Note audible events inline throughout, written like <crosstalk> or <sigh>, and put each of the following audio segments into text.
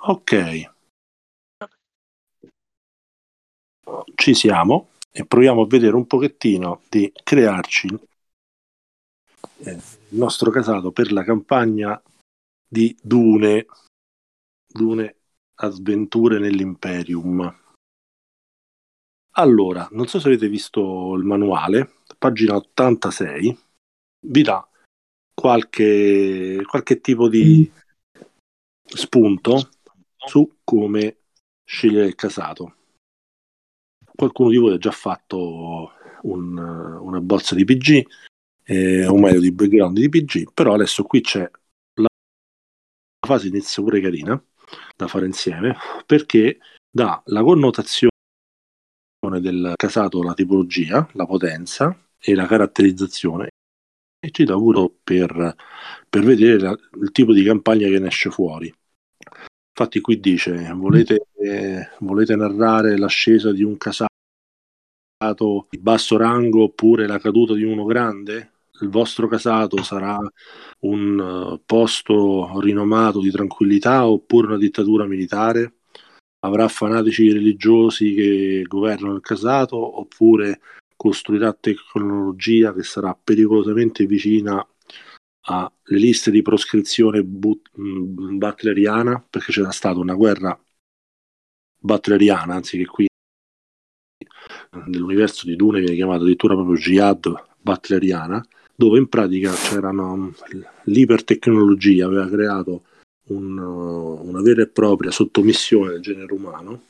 Ok. Ci siamo e proviamo a vedere un pochettino di crearci eh, il nostro casato per la campagna di Dune, Dune Avventure nell'Imperium. Allora, non so se avete visto il manuale, pagina 86, vi dà qualche, qualche tipo di spunto su come scegliere il casato. Qualcuno di voi ha già fatto un, una bozza di PG, eh, o meglio di background di PG, però adesso qui c'è la fase inizio pure carina da fare insieme perché dà la connotazione del casato, la tipologia, la potenza e la caratterizzazione e ci dà pure per, per vedere la, il tipo di campagna che ne esce fuori. Infatti qui dice, volete, eh, volete narrare l'ascesa di un casato di basso rango oppure la caduta di uno grande? Il vostro casato sarà un uh, posto rinomato di tranquillità oppure una dittatura militare? Avrà fanatici religiosi che governano il casato oppure costruirà tecnologia che sarà pericolosamente vicina alle liste di proscrizione but- mm, butleriana, perché c'era stata una guerra butleriana, anzi che qui nell'universo di Dune viene chiamata addirittura proprio jihad butleriana, dove in pratica c'erano l'ipertecnologia, aveva creato un, una vera e propria sottomissione del genere umano,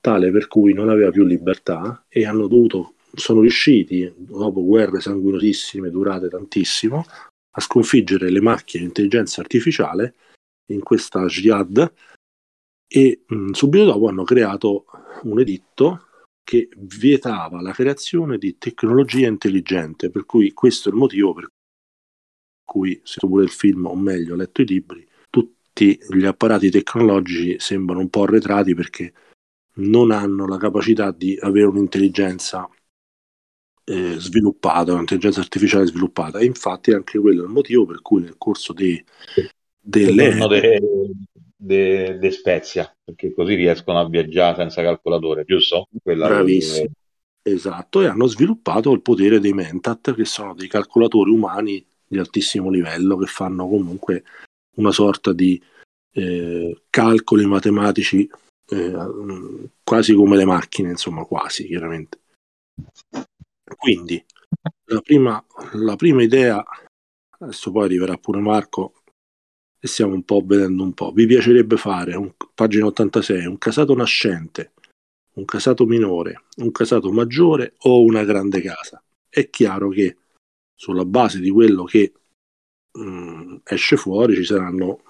tale per cui non aveva più libertà e hanno dovuto sono riusciti, dopo guerre sanguinosissime durate tantissimo, a sconfiggere le macchine di intelligenza artificiale in questa jihad e mh, subito dopo hanno creato un editto che vietava la creazione di tecnologia intelligente, per cui questo è il motivo per cui, se pure il film o meglio, ho letto i libri, tutti gli apparati tecnologici sembrano un po' arretrati perché non hanno la capacità di avere un'intelligenza eh, sviluppata, un'intelligenza artificiale sviluppata. E infatti anche quello è il motivo per cui nel corso di, delle... De, de, de Spezia, perché così riescono a viaggiare senza calcolatore, giusto? Quella Bravissimo. Che... Esatto, e hanno sviluppato il potere dei Mentat, che sono dei calcolatori umani di altissimo livello, che fanno comunque una sorta di eh, calcoli matematici eh, quasi come le macchine, insomma, quasi, chiaramente. Quindi la prima, la prima idea, adesso poi arriverà pure Marco e stiamo un po' vedendo un po'. Vi piacerebbe fare, un, pagina 86, un casato nascente, un casato minore, un casato maggiore o una grande casa? È chiaro che sulla base di quello che mh, mm, esce fuori ci saranno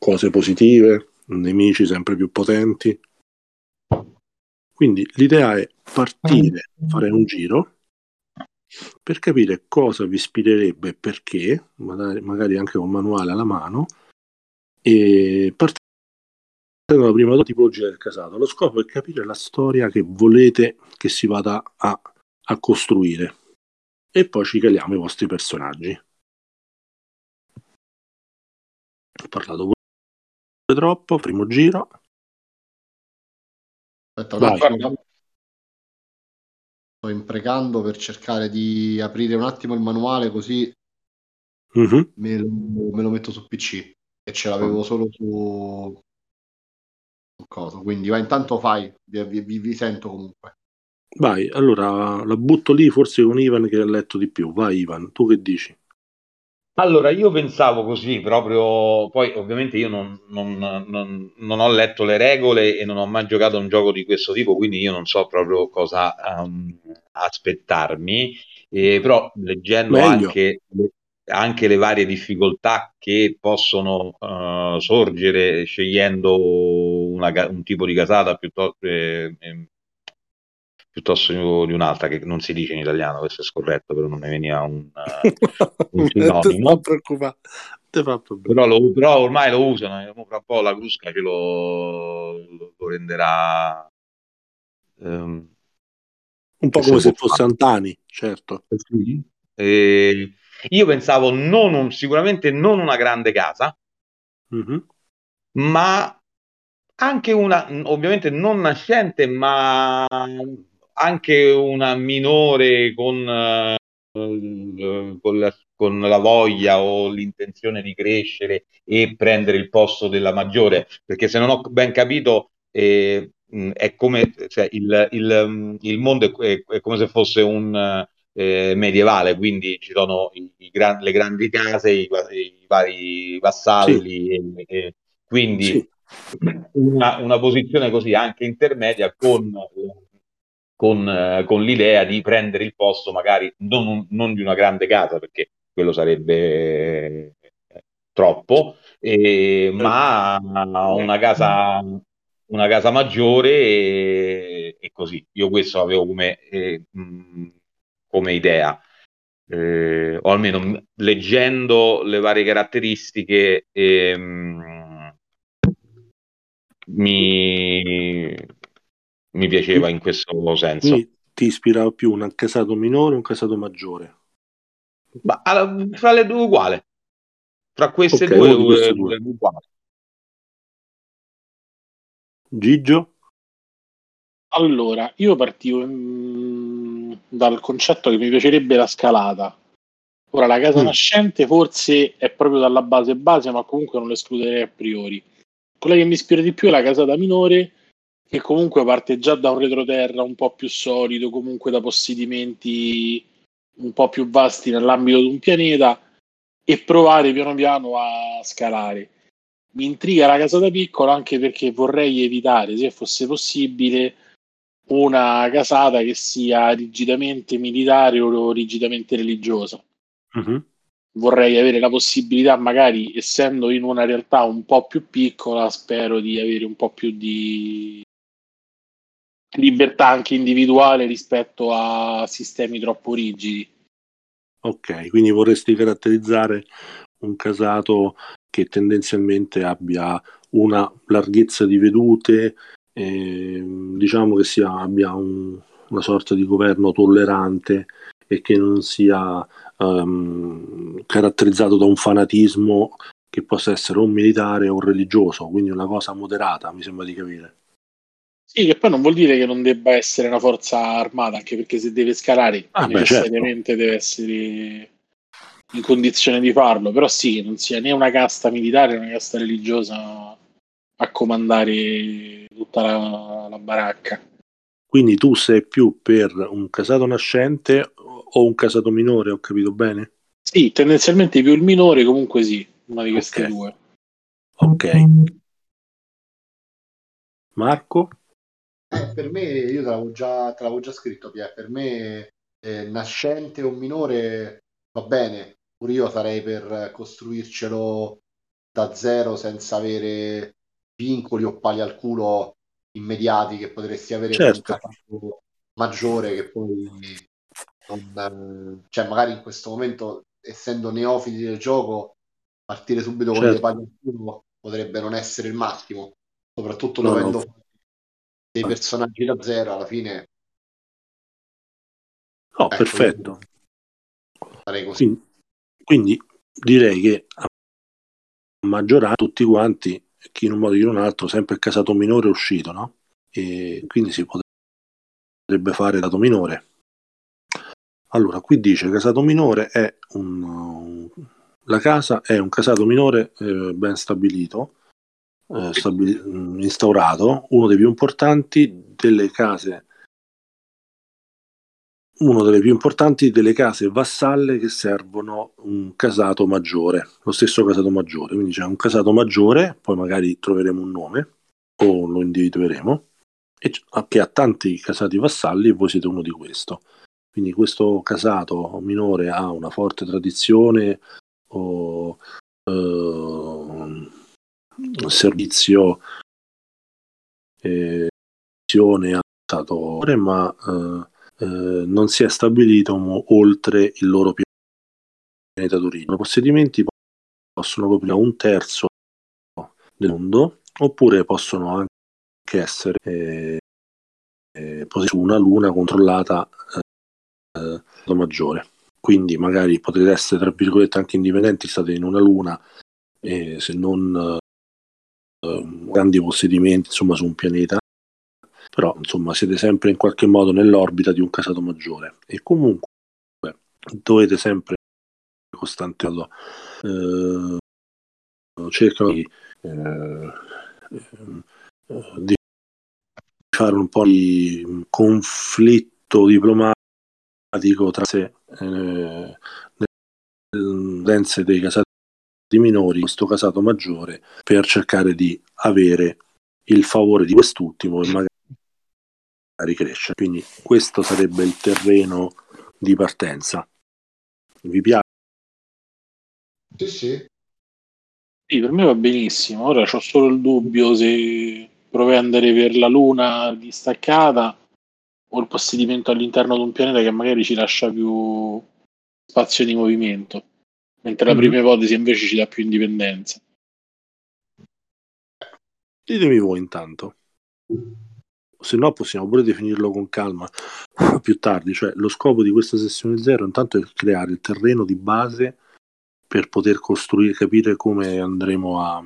cose positive, nemici sempre più potenti. Quindi l'idea è partire, fare un giro per capire cosa vi ispirerebbe e perché, magari, anche con manuale alla mano, e partendo dalla prima tipologia del casato. Lo scopo è capire la storia che volete che si vada a, a costruire e poi ci caliamo i vostri personaggi. Ho parlato pure troppo, primo giro. Aspetta, Vai sto imprecando per cercare di aprire un attimo il manuale così mm-hmm. me, lo, me, lo, metto su PC e ce l'avevo solo su cosa. Quindi vai, intanto fai, vi, vi, vi, sento comunque. Vai, allora la butto lì forse con Ivan che ha letto di più. Vai Ivan, tu che dici? Allora, io pensavo così, proprio, poi ovviamente io non, non, non, non, ho letto le regole e non ho mai giocato a un gioco di questo tipo, quindi io non so proprio cosa um, aspettarmi, eh, però leggendo anche, anche, le varie difficoltà che possono uh, sorgere scegliendo una, un tipo di casata piuttosto, eh, piuttosto di un'altra che non si dice in italiano, questo è scorretto, però non mi veniva un, <laughs> uh, un <laughs> sinonimo. Però, lo, però, ormai lo usano, fra un po' la Crusca ce lo, lo, renderà um, un po' come se fosse Antani, certo. Sì. E io pensavo non un, sicuramente non una grande casa, mm-hmm. ma anche una, ovviamente non nascente, ma anche una minore con, uh, con, la, con, la, voglia o l'intenzione di crescere e prendere il posto della maggiore, perché se non ho ben capito eh, è come cioè, il, il, il, mondo è, è, come se fosse un eh, medievale, quindi ci sono i, i gran, le grandi case, i, i vari vassalli, sì. e, e, quindi sì. una, una, posizione così anche intermedia con, con, eh, con, l'idea di prendere il posto magari non, non, di una grande casa, perché quello sarebbe eh, troppo, eh, ma una casa una casa maggiore e, e, così. Io questo avevo come, eh, come idea. Eh, o almeno leggendo le varie caratteristiche ehm, mi, mi piaceva in questo senso. Quindi ti ispirava più un casato minore o un casato maggiore? Ma alla, fra le due uguale. Tra queste okay, due, queste due. uguale. Gigio? Allora, io partivo mh, dal concetto che mi piacerebbe la scalata. Ora, la casa mm. nascente forse è proprio dalla base base, ma comunque non lo escluderei a priori. Quella che mi ispira di più è la casata minore, che comunque parte già da un retroterra un po' più solido, comunque da possedimenti un po' più vasti nell'ambito di un pianeta, e provare piano piano a scalare mi intriga la casa da piccolo anche perché vorrei evitare, se fosse possibile, una casata che sia rigidamente militare o rigidamente religiosa. Uh-huh. Vorrei avere la possibilità, magari essendo in una realtà un po' più piccola, spero di avere un po' più di libertà anche individuale rispetto a sistemi troppo rigidi. Ok, quindi vorresti caratterizzare un casato che tendenzialmente abbia una larghezza di vedute, eh, diciamo che sia, abbia un, una sorta di governo tollerante e che non sia um, caratterizzato da un fanatismo che possa essere un militare o un religioso, quindi una cosa moderata, mi sembra di capire. Sì, che poi non vuol dire che non debba essere una forza armata, anche perché se deve scalare ah, necessariamente certo. deve essere in condizione di farlo, però sì, che non sia né una casta militare né una casta religiosa a comandare tutta la, la baracca. Quindi tu sei più per un casato nascente o un casato minore, ho capito bene? Sì, tendenzialmente più il minore, comunque sì, una di queste okay. due. Ok. Marco? Eh, per me, io te l'avevo già, te l'avevo già scritto, Pier, per me eh, nascente o minore va bene, pure io sarei per costruircelo da zero senza avere vincoli o pali al culo immediati che potresti avere certo. un maggiore che poi non, cioè magari in questo momento essendo neofiti del gioco partire subito certo. con le certo. pali al culo potrebbe non essere il massimo soprattutto no, dovendo no. Dei personaggi da zero alla fine no ecco, perfetto sarei così Quindi quindi direi che a maggioranza tutti quanti, chi in un modo che in un altro, sempre il casato minore è uscito, no? E quindi si potrebbe fare dato minore. Allora, qui dice casato minore è un, la casa è un casato minore eh, ben stabilito, eh, stabili- instaurato, uno dei più importanti delle case una delle più importanti delle case vassalle che servono un casato maggiore, lo stesso casato maggiore. Quindi c'è un casato maggiore, poi magari troveremo un nome o lo individueremo, e che ha tanti casati vassalli e voi siete uno di questo. Quindi questo casato minore ha una forte tradizione o eh, servizio eh, a stato ma eh, eh, non si è stabilito oltre il loro pianeta d'origine. I possedimenti possono coprire un terzo del mondo oppure possono anche essere eh, eh, su una luna controllata eh, maggiore. Quindi magari potrete essere tra virgolette anche indipendenti, state in una luna e se non grandi possedimenti insomma su un pianeta. Però insomma siete sempre in qualche modo nell'orbita di un casato maggiore. E comunque dovete sempre costantemente eh, cercano di, eh, di fare un po' di conflitto diplomatico tra sé eh, dense dei casati minori questo casato maggiore per cercare di avere il favore di quest'ultimo e magari crescere quindi questo sarebbe il terreno di partenza vi piace? Sì, sì. Sì, per me va benissimo. Ora ho solo il dubbio se provi ad andare per la Luna distaccata o il possedimento all'interno di un pianeta che magari ci lascia più spazio di movimento, mentre la mm-hmm. prima ipotesi invece ci dà più indipendenza. Ditemi voi intanto. Se no possiamo pure definirlo con calma <laughs> più tardi, cioè lo scopo di questa sessione zero intanto è creare il terreno di base per poter costruire, capire come andremo a,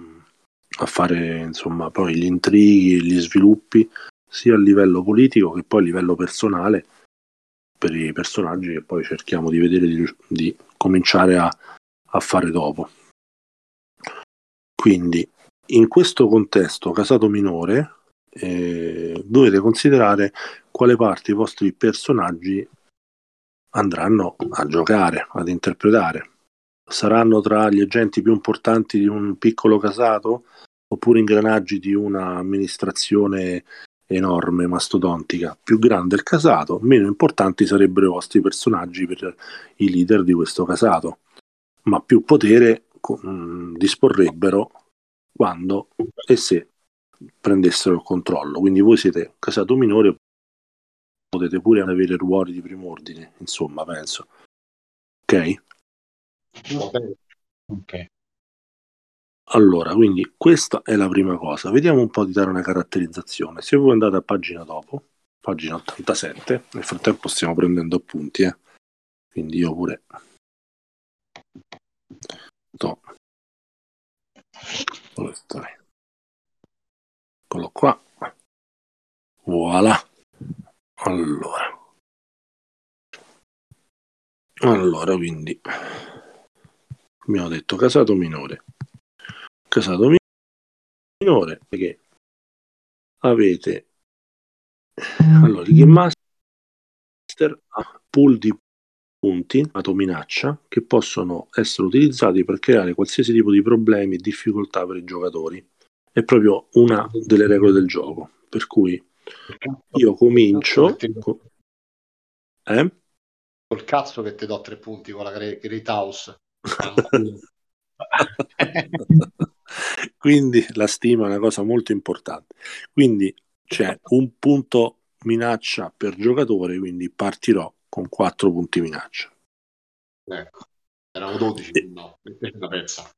a fare insomma poi gli intrighi, gli sviluppi sia a livello politico che poi a livello personale per i personaggi che poi cerchiamo di vedere di, di cominciare a, a fare dopo. Quindi in questo contesto casato minore eh, dovete considerare quale parte i vostri personaggi andranno a giocare, ad interpretare. Saranno tra gli agenti più importanti di un piccolo casato oppure ingranaggi di un'amministrazione enorme, mastodontica. Più grande il casato, meno importanti sarebbero i vostri personaggi per i leader di questo casato, ma più potere mh, disporrebbero quando e se prendessero il controllo. Quindi voi siete casato minore, potete pure avere ruoli di primo ordine, insomma, penso. Ok? Ok. Allora, quindi questa è la prima cosa. Vediamo un po' di dare una caratterizzazione. Se voi andate a pagina dopo, pagina 87, nel frattempo stiamo prendendo appunti, eh. Quindi io pure... Stai? Eccolo qua. Voilà. Allora. Allora, quindi abbiamo detto casato minore. Casato minore perché avete allora il Game Master ha pool di punti, lato minaccia, che possono essere utilizzati per creare qualsiasi tipo di problemi e difficoltà per i giocatori è proprio una delle regole del gioco. Per cui io comincio. Eh? Col cazzo che ti do tre punti con la Great House. <laughs> Quindi la stima è una cosa molto importante. Quindi c'è un punto minaccia per giocatore, quindi partirò con quattro punti minaccia. Ecco, erano 12, e... no, una pezza.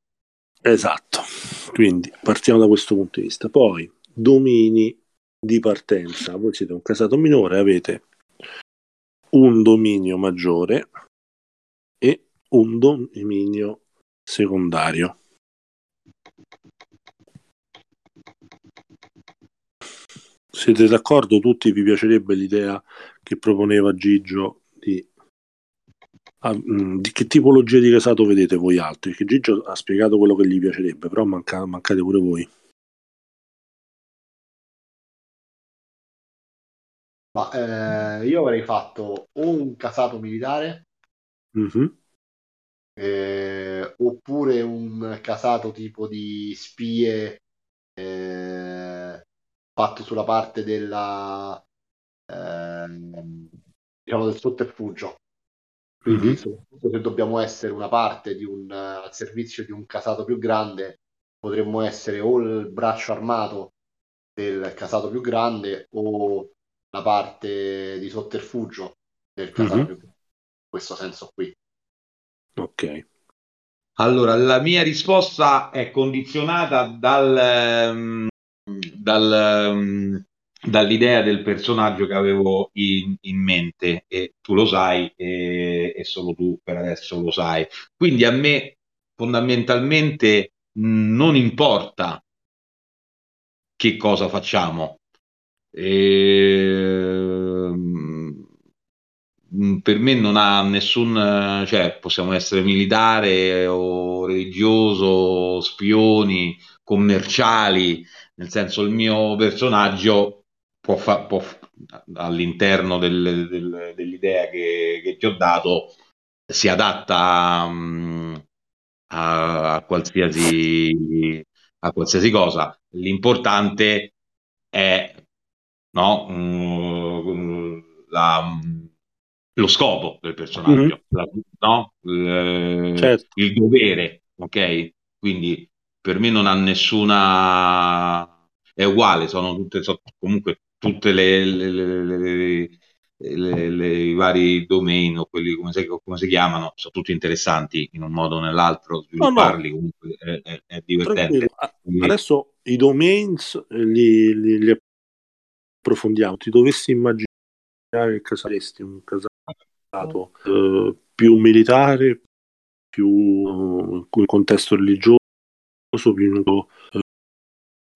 Esatto, quindi partiamo da questo punto di vista. Poi, domini di partenza. Voi siete un casato minore, avete un dominio maggiore e un dominio secondario. Siete d'accordo? Tutti vi piacerebbe l'idea che proponeva Gigio di Ah, mm, di che tipologia di casato vedete voi altri? Che Gigio ha spiegato quello che gli piacerebbe, però manca, mancate pure voi. Ma eh, io avrei fatto o un casato militare mm-hmm. eh, oppure un casato tipo di spie eh, fatto sulla parte della ehm, diciamo del sotterfugio quindi, mm-hmm. soprattutto se dobbiamo essere una parte di un, uh, al servizio di un casato più grande, potremmo essere o il braccio armato del casato più grande o la parte di sotterfugio del casato mm-hmm. più grande. In questo senso qui. Ok. Allora, la mia risposta è condizionata dal, um, dal um, dall'idea del personaggio che avevo in, in mente e tu lo sai e, e, solo tu per adesso lo sai. Quindi a me fondamentalmente non importa che cosa facciamo. E, mm, per me non ha nessun, cioè possiamo essere militare o religioso, spioni, commerciali, nel senso il mio personaggio può, fa, può all'interno del, del, dell'idea che, che, ti ho dato si adatta um, a, a, qualsiasi, a qualsiasi cosa. L'importante è no, um, la, lo scopo del personaggio, mm-hmm. la, no? il, certo. il dovere, ok? Quindi per me non ha nessuna è uguale, sono tutte sono comunque tutte le, le, le, le, i vari domain o quelli come si, come si, chiamano sono tutti interessanti in un modo o nell'altro svilupparli no, no. comunque è, è, divertente. Quindi... adesso i domains li, li, li, approfondiamo. Ti dovessi immaginare che saresti un casato eh, più militare più in contesto religioso più eh,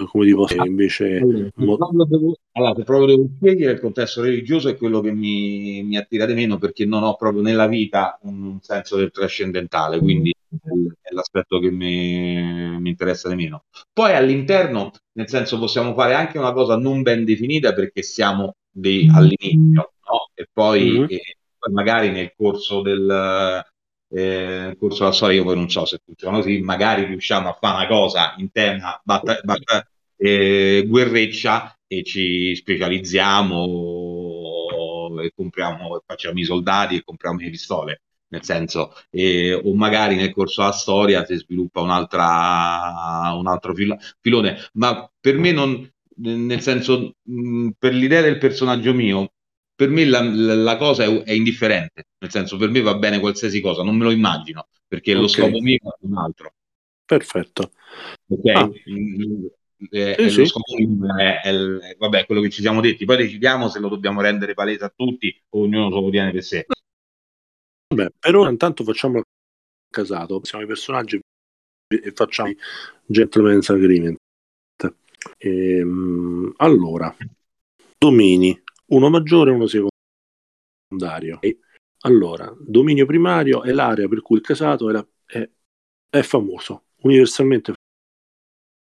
come dico, se invece... Allora, devo, allora, se proprio devo scegliere, il contesto religioso è quello che mi, mi, attira di meno perché non ho proprio nella vita un senso del trascendentale, quindi è l'aspetto che mi, mi interessa di meno. Poi all'interno, nel senso, possiamo fare anche una cosa non ben definita perché siamo dei, all'inizio, no? E poi, mm-hmm. e poi magari nel corso del eh, corso della storia, io poi non so se funziona così, magari riusciamo a fare una cosa in tema batta- batta- eh, guerreccia e ci specializziamo e compriamo facciamo i soldati e compriamo le pistole nel senso, eh, o magari nel corso della storia si sviluppa un'altra, un altro fil- filone, ma per me non, nel senso, mh, per l'idea del personaggio mio, per me la, la cosa è, è, indifferente, nel senso per me va bene qualsiasi cosa, non me lo immagino, perché okay. lo scopo mio è un altro. Perfetto. Ok? Ah. È, sì, sì. Lo scopo mio è, è, vabbè, quello che ci siamo detti, poi decidiamo se lo dobbiamo rendere palese a tutti o ognuno se lo tiene per sé. Vabbè, per ora intanto facciamo casato, siamo i personaggi e facciamo gentleman's agreement. Ehm, allora, domini uno maggiore e uno secondario. Allora, dominio primario è l'area per cui il casato è, la, è, è famoso, universalmente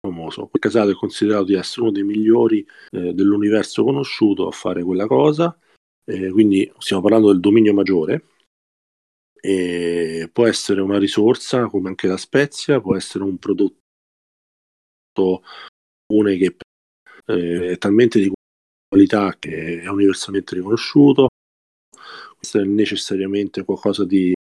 famoso. Il casato è considerato di essere uno dei migliori eh, dell'universo conosciuto a fare quella cosa, eh, quindi stiamo parlando del dominio maggiore. E può essere una risorsa come anche la spezia, può essere un prodotto comune che eh, è talmente di qualità che è universalmente riconosciuto. Questo è necessariamente qualcosa di,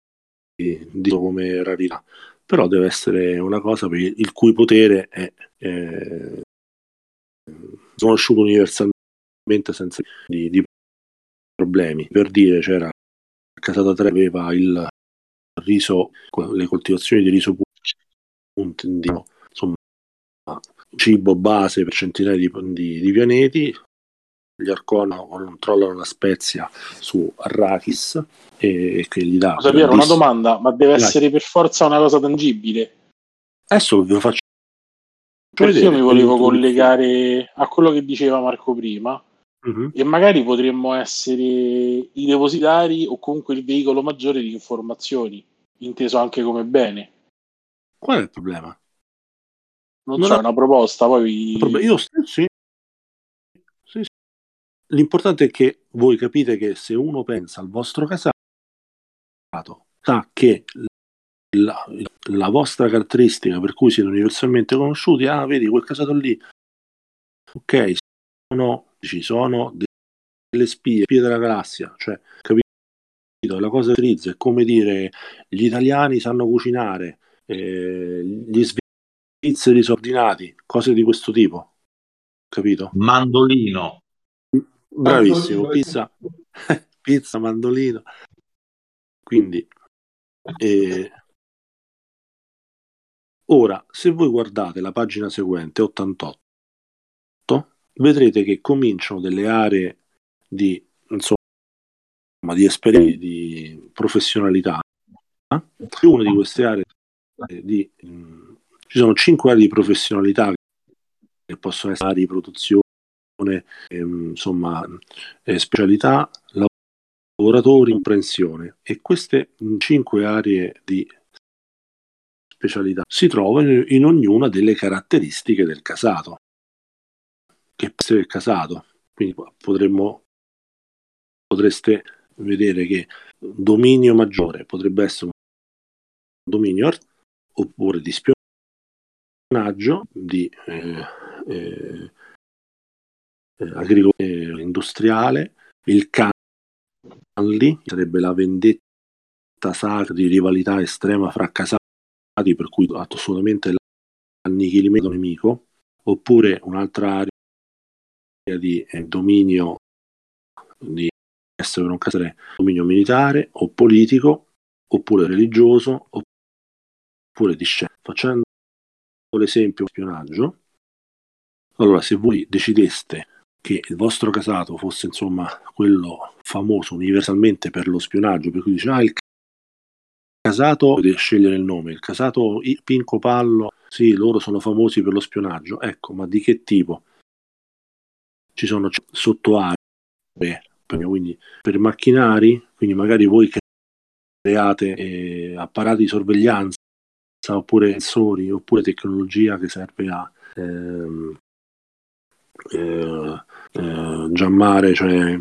di, di come rarità, però deve essere una cosa il cui potere è, è conosciuto universalmente senza di, di, problemi. Per dire, c'era Casata 3 aveva il riso, le coltivazioni di riso punto, insomma, cibo base per centinaia di, di, di pianeti, gli Arcona controllano la spezia su Arrakis e che gli dà... Scusa Piero, una domanda, ma deve Dai. essere per forza una cosa tangibile? Adesso ve lo faccio perché io mi volevo collegare a quello che diceva Marco prima uh-huh. e magari potremmo essere i depositari o comunque il veicolo maggiore di informazioni, inteso anche come bene. Qual è il problema? Non, non so, è una proposta, poi... Io sì, L'importante è che voi capite che se uno pensa al vostro casato, sa che la, la, vostra caratteristica per cui siete universalmente conosciuti, ah, vedi quel casato lì, ok, sono, ci sono delle spie, spie della galassia, cioè, capito? La cosa utilizza è come dire gli italiani sanno cucinare, eh, gli svizzeri sono ordinati, cose di questo tipo, capito? Mandolino. Bravissimo, pizza, <laughs> pizza, mandolino. Quindi, eh, ora, se voi guardate la pagina seguente, 88, vedrete che cominciano delle aree di, insomma, di esperienza, di professionalità. Eh? Una di queste aree di, mh, ci sono cinque aree di professionalità possono essere di produzione, ehm, insomma, eh, specialità, lavoratori, comprensione e queste cinque aree di specialità si trovano in ognuna delle caratteristiche del casato che può essere il casato. Quindi potremmo potreste vedere che dominio maggiore potrebbe essere un dominio oppure di spionaggio di eh, eh agricolo eh, industriale il Canli sarebbe la vendetta sacra di rivalità estrema fra casati per cui assolutamente l'annichilimento nemico oppure un'altra area di eh, dominio di essere un essere dominio militare o politico oppure religioso oppure di scienza. Facendo l'esempio spionaggio, allora se voi decideste che il vostro casato fosse insomma quello famoso universalmente per lo spionaggio, per cui dice ah il casato, potete scegliere il nome, il casato Pinco Pallo, sì, loro sono famosi per lo spionaggio, ecco, ma di che tipo? Ci sono sottoaree quindi per macchinari, quindi magari voi create eh, apparati di sorveglianza oppure sensori oppure tecnologia che serve a ehm, eh, eh, giammare, cioè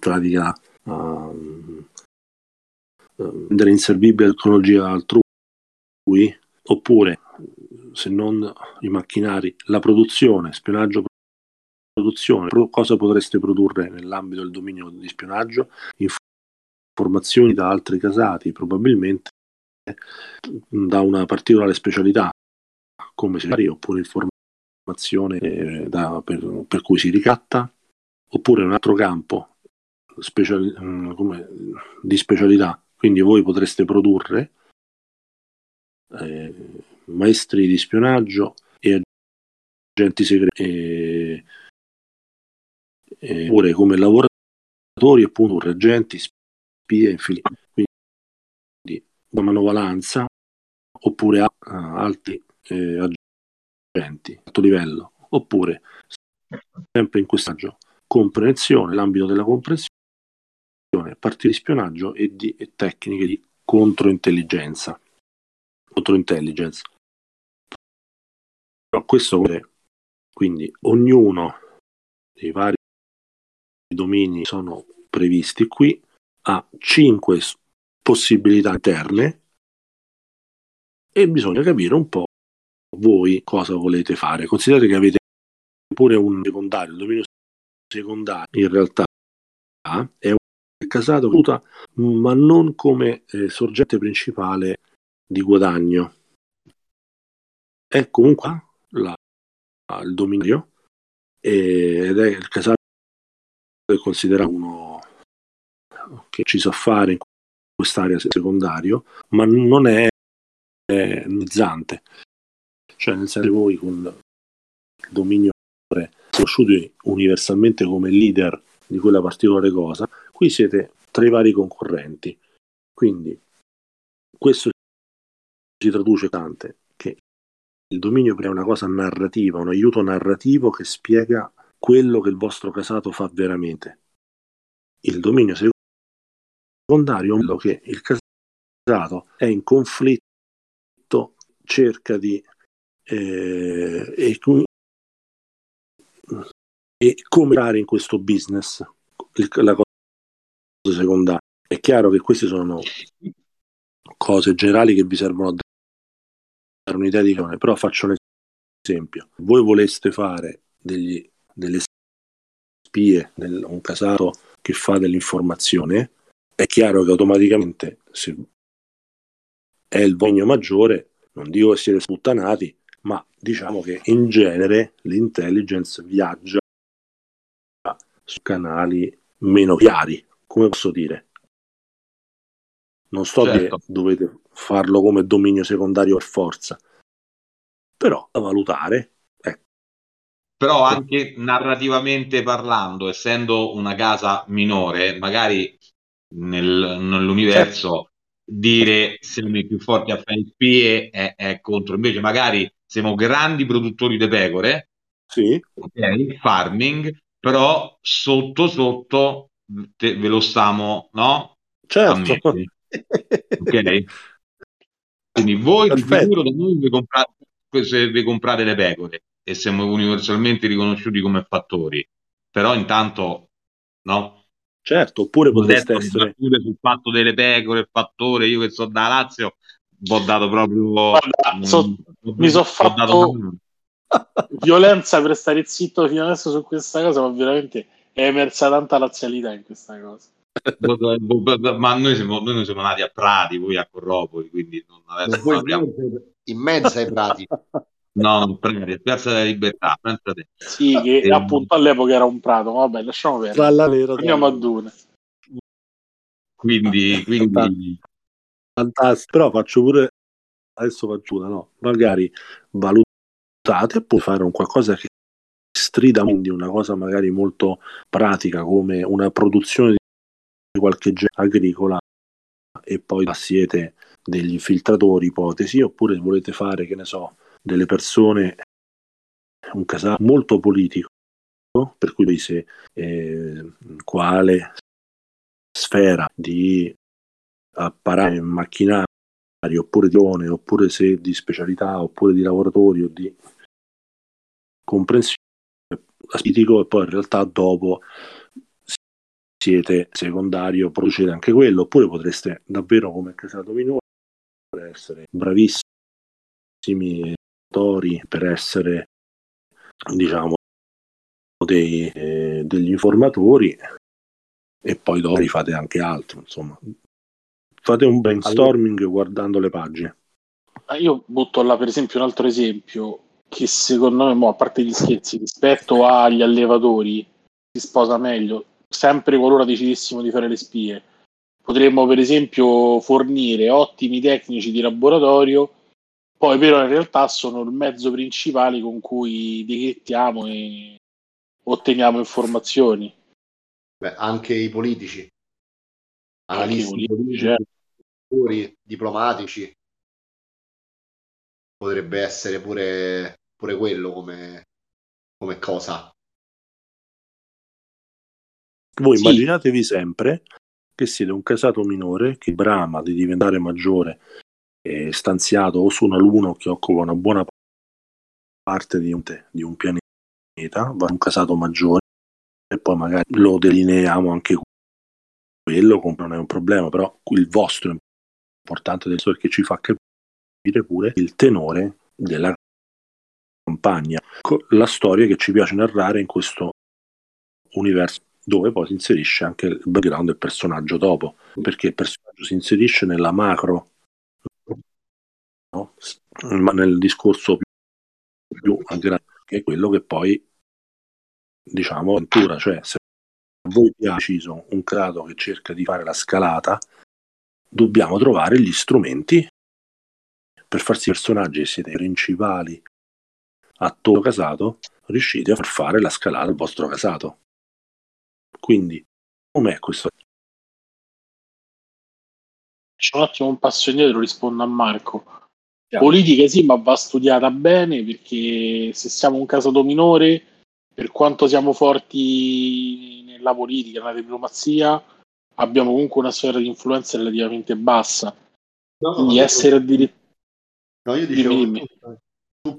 pratica uh, rendere inservibile la tecnologia altrui oppure se non i macchinari la produzione, spionaggio produzione, cosa potreste produrre nell'ambito del dominio di spionaggio? Informazioni da altri casati, probabilmente da una particolare specialità, come fa, oppure informazione eh, da, per, per, cui si ricatta, oppure un altro campo speciali, mm, come, di specialità. Quindi voi potreste produrre eh, maestri di spionaggio e agenti segreti. E, eh, oppure come lavoratori appunto reggenti, spie, infili, quindi una manovalanza oppure a, a alti eh, agenti, alto livello, oppure sempre in questo caso comprensione, l'ambito della comprensione, parti di spionaggio e, di, e tecniche di controintelligenza. Controintelligence. Però questo quindi ognuno dei vari domini sono previsti qui ha cinque possibilità interne e bisogna capire un po' voi cosa volete fare. Considerate che avete pure un secondario, il dominio secondario in realtà è un casato ma non come eh, sorgente principale di guadagno. È comunque la, il dominio ed è il casato considerato uno che ci sa fare in quest'area secondario, ma non è, è nizzante. Cioè, nel senso che voi con il dominio conosciuti universalmente come leader di quella particolare cosa, qui siete tra i vari concorrenti. Quindi questo si traduce tante che il dominio è una cosa narrativa, un aiuto narrativo che spiega quello che il vostro casato fa veramente. Il dominio secondario è quello che il casato è in conflitto, cerca di eh, e, e come fare in questo business la cosa secondaria. È chiaro che queste sono cose generali che vi servono a dare un'idea di come, però faccio un esempio. Voi voleste fare degli delle spie, del, un casato che fa dell'informazione, è chiaro che automaticamente se è il bagno maggiore, non dico che siete sputtanati, ma diciamo che in genere l'intelligence viaggia su canali meno chiari, come posso dire. Non sto certo. che dovete farlo come dominio secondario per forza, però da valutare però anche narrativamente parlando, essendo una casa minore, magari nel, nell'universo certo. dire siamo i più forti a fare spie è, è, contro, invece magari siamo grandi produttori di pecore sì. ok, farming, però sotto sotto te, ve lo stiamo, no? Certo. <laughs> ok? Quindi voi Perfetto. di sicuro da noi vi comprate, se vi comprate le pecore e siamo universalmente riconosciuti come fattori, però intanto no? Certo, oppure potreste essere sul fatto delle pecore, il fattore, io che so da Lazio, vi ho dato proprio Guarda, so, mh, mi sono fatto violenza per stare zitto fino adesso su questa cosa, ma veramente è emersa tanta lazialità in questa cosa. ma noi siamo, noi siamo nati a Prati, voi a Corropoli, quindi non adesso non abbiamo... in mezzo ai Prati. <laughs> No, non Prati, Piazza della Libertà, pensate. Sì, che e... appunto all'epoca era un prato, vabbè, lasciamo perdere. Andiamo a Dune. Quindi, quindi... Fantastico, però faccio pure adesso faccio una, no? Magari valutate e poi fare un qualcosa che strida quindi una cosa magari molto pratica come una produzione di qualche genere agricola e poi siete degli infiltratori ipotesi oppure volete fare che ne so delle persone un caso molto politico per cui se eh, quale sfera di apparati macchinari oppure di one oppure se di specialità oppure di lavoratori o di comprensione aspitico e poi in realtà dopo siete secondario producete anche quello oppure potreste davvero come casato minore essere bravissimi per essere diciamo dei, eh, degli informatori e poi dopo fate anche altro insomma fate un brainstorming allora, guardando le pagine. Io butto là per esempio un altro esempio che secondo me mo, a parte gli scherzi rispetto agli allevatori si sposa meglio sempre qualora decidessimo di fare le spie. Potremmo per esempio fornire ottimi tecnici di laboratorio poi però in realtà sono il mezzo principale con cui decrettiamo e otteniamo informazioni. Beh, anche i politici, analisti politici, politici diplomatici, potrebbe essere pure, pure quello come, come cosa. Voi sì. immaginatevi sempre che siete un casato minore che brama di diventare maggiore eh, stanziato o su una luna che occupa una buona parte di un, di un pianeta, va un casato maggiore e poi magari lo delineiamo anche quello, non è un problema, però il vostro importante del perché ci fa capire pure il tenore della campagna, la storia che ci piace narrare in questo universo dove poi si inserisce anche il background del personaggio dopo, perché il personaggio si inserisce nella macro no? ma nel discorso più, più aggravato, che è quello che poi diciamo avventura, cioè se a voi piace un creato che cerca di fare la scalata, dobbiamo trovare gli strumenti per farsi personaggi che siete principali attori casato, riuscite a far fare la scalata al vostro casato. Quindi, com'è questo? Faccio un attimo un passo indietro, rispondo a Marco. Politica sì, ma va studiata bene perché se siamo un casato minore, per quanto siamo forti nella politica, nella diplomazia, abbiamo comunque una sfera di influenza relativamente bassa. No, Quindi no, essere addirittura... No, io dicevo... Dimmi, dimmi.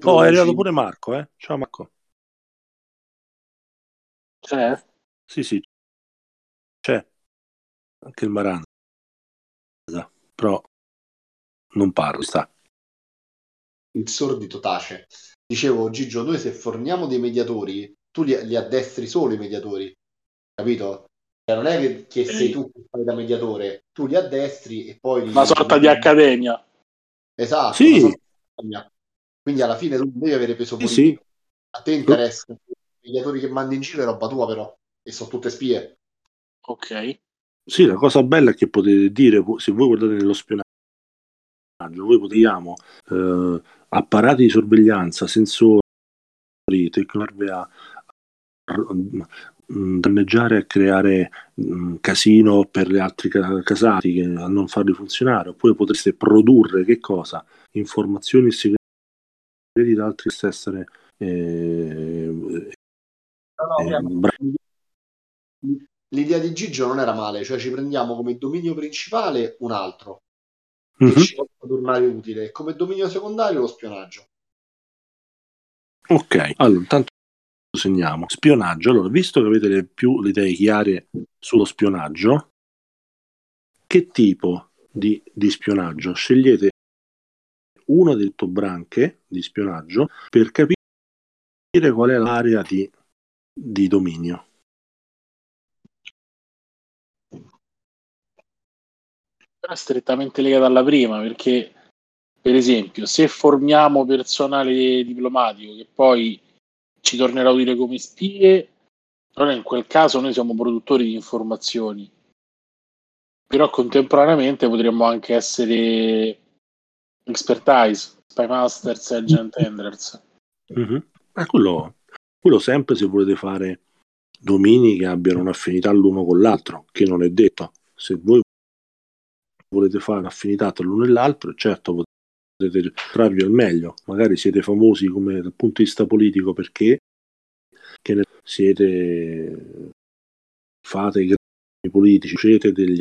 Oh, è arrivato pure Marco, eh? Ciao Marco. C'è? Sì, sì. C'è. Anche il Marano. Però non parlo, sta il sordito tace. Dicevo, Gigio, noi se forniamo dei mediatori, tu li, li addestri solo i mediatori, capito? Cioè, non è che, sei tu che fai da mediatore, tu li addestri e poi... Una sorta di accademia. Esatto. Sì. Quindi alla fine tu devi avere peso politico. Sì, A te interessa. I mediatori che mandi in giro è roba tua però, e sono tutte spie. Ok. Sì, la cosa bella è che potete dire, se voi guardate nello spionaggio, voi potevamo eh, apparati di sorveglianza, sensori, tecnologia danneggiare e creare mh, mm, casino per gli altri casati a non farli funzionare, oppure potreste produrre che cosa? Informazioni segrete da altri essere eh, l'idea di Gigio non era male, cioè ci prendiamo come dominio principale un altro mm-hmm. che mhm. ci può tornare utile, e come dominio secondario lo spionaggio. Ok, allora intanto segniamo spionaggio. Allora, visto che avete le più le idee chiare sullo spionaggio, che tipo di, di spionaggio? Scegliete una delle branche di spionaggio per capire qual è l'area di, di dominio. È strettamente legata alla prima perché, per esempio, se formiamo personale diplomatico che poi ci tornerà utile come spie, allora in quel caso noi siamo produttori di informazioni. Però contemporaneamente potremmo anche essere expertise, spy masters, agent handlers. Mm-hmm. Eh, quello, quello sempre se volete fare domini che abbiano un'affinità l'uno con l'altro, che non è detto. Se voi volete fare un'affinità tra l'uno e l'altro, certo potete trarvi al meglio. Magari siete famosi come dal punto di vista politico perché ne, siete fate i grandi politici, siete degli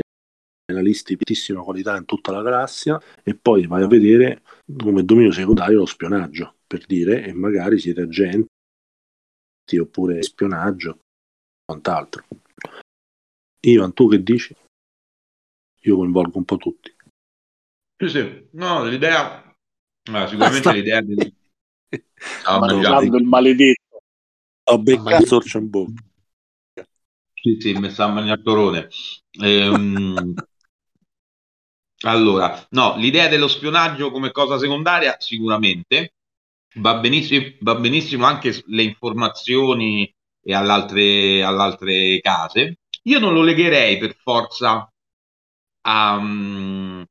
analisti di altissima qualità in tutta la galassia e poi vai a vedere come dominio secondario lo spionaggio, per dire, e magari siete agenti oppure spionaggio, quant'altro. Ivan, tu che dici? Io coinvolgo un po' tutti. Sì, sì, no, l'idea, ah, sicuramente ah, l'idea di... Ah, mangiando il maledetto. Ho beccato Sorcio in bocca. Sì, sì, mi sta a mangiare torone. Ehm, allora, no, l'idea dello spionaggio come cosa secondaria sicuramente va benissimo, va benissimo anche le informazioni e all'altre, all'altre case. Io non lo legherei per forza a, um,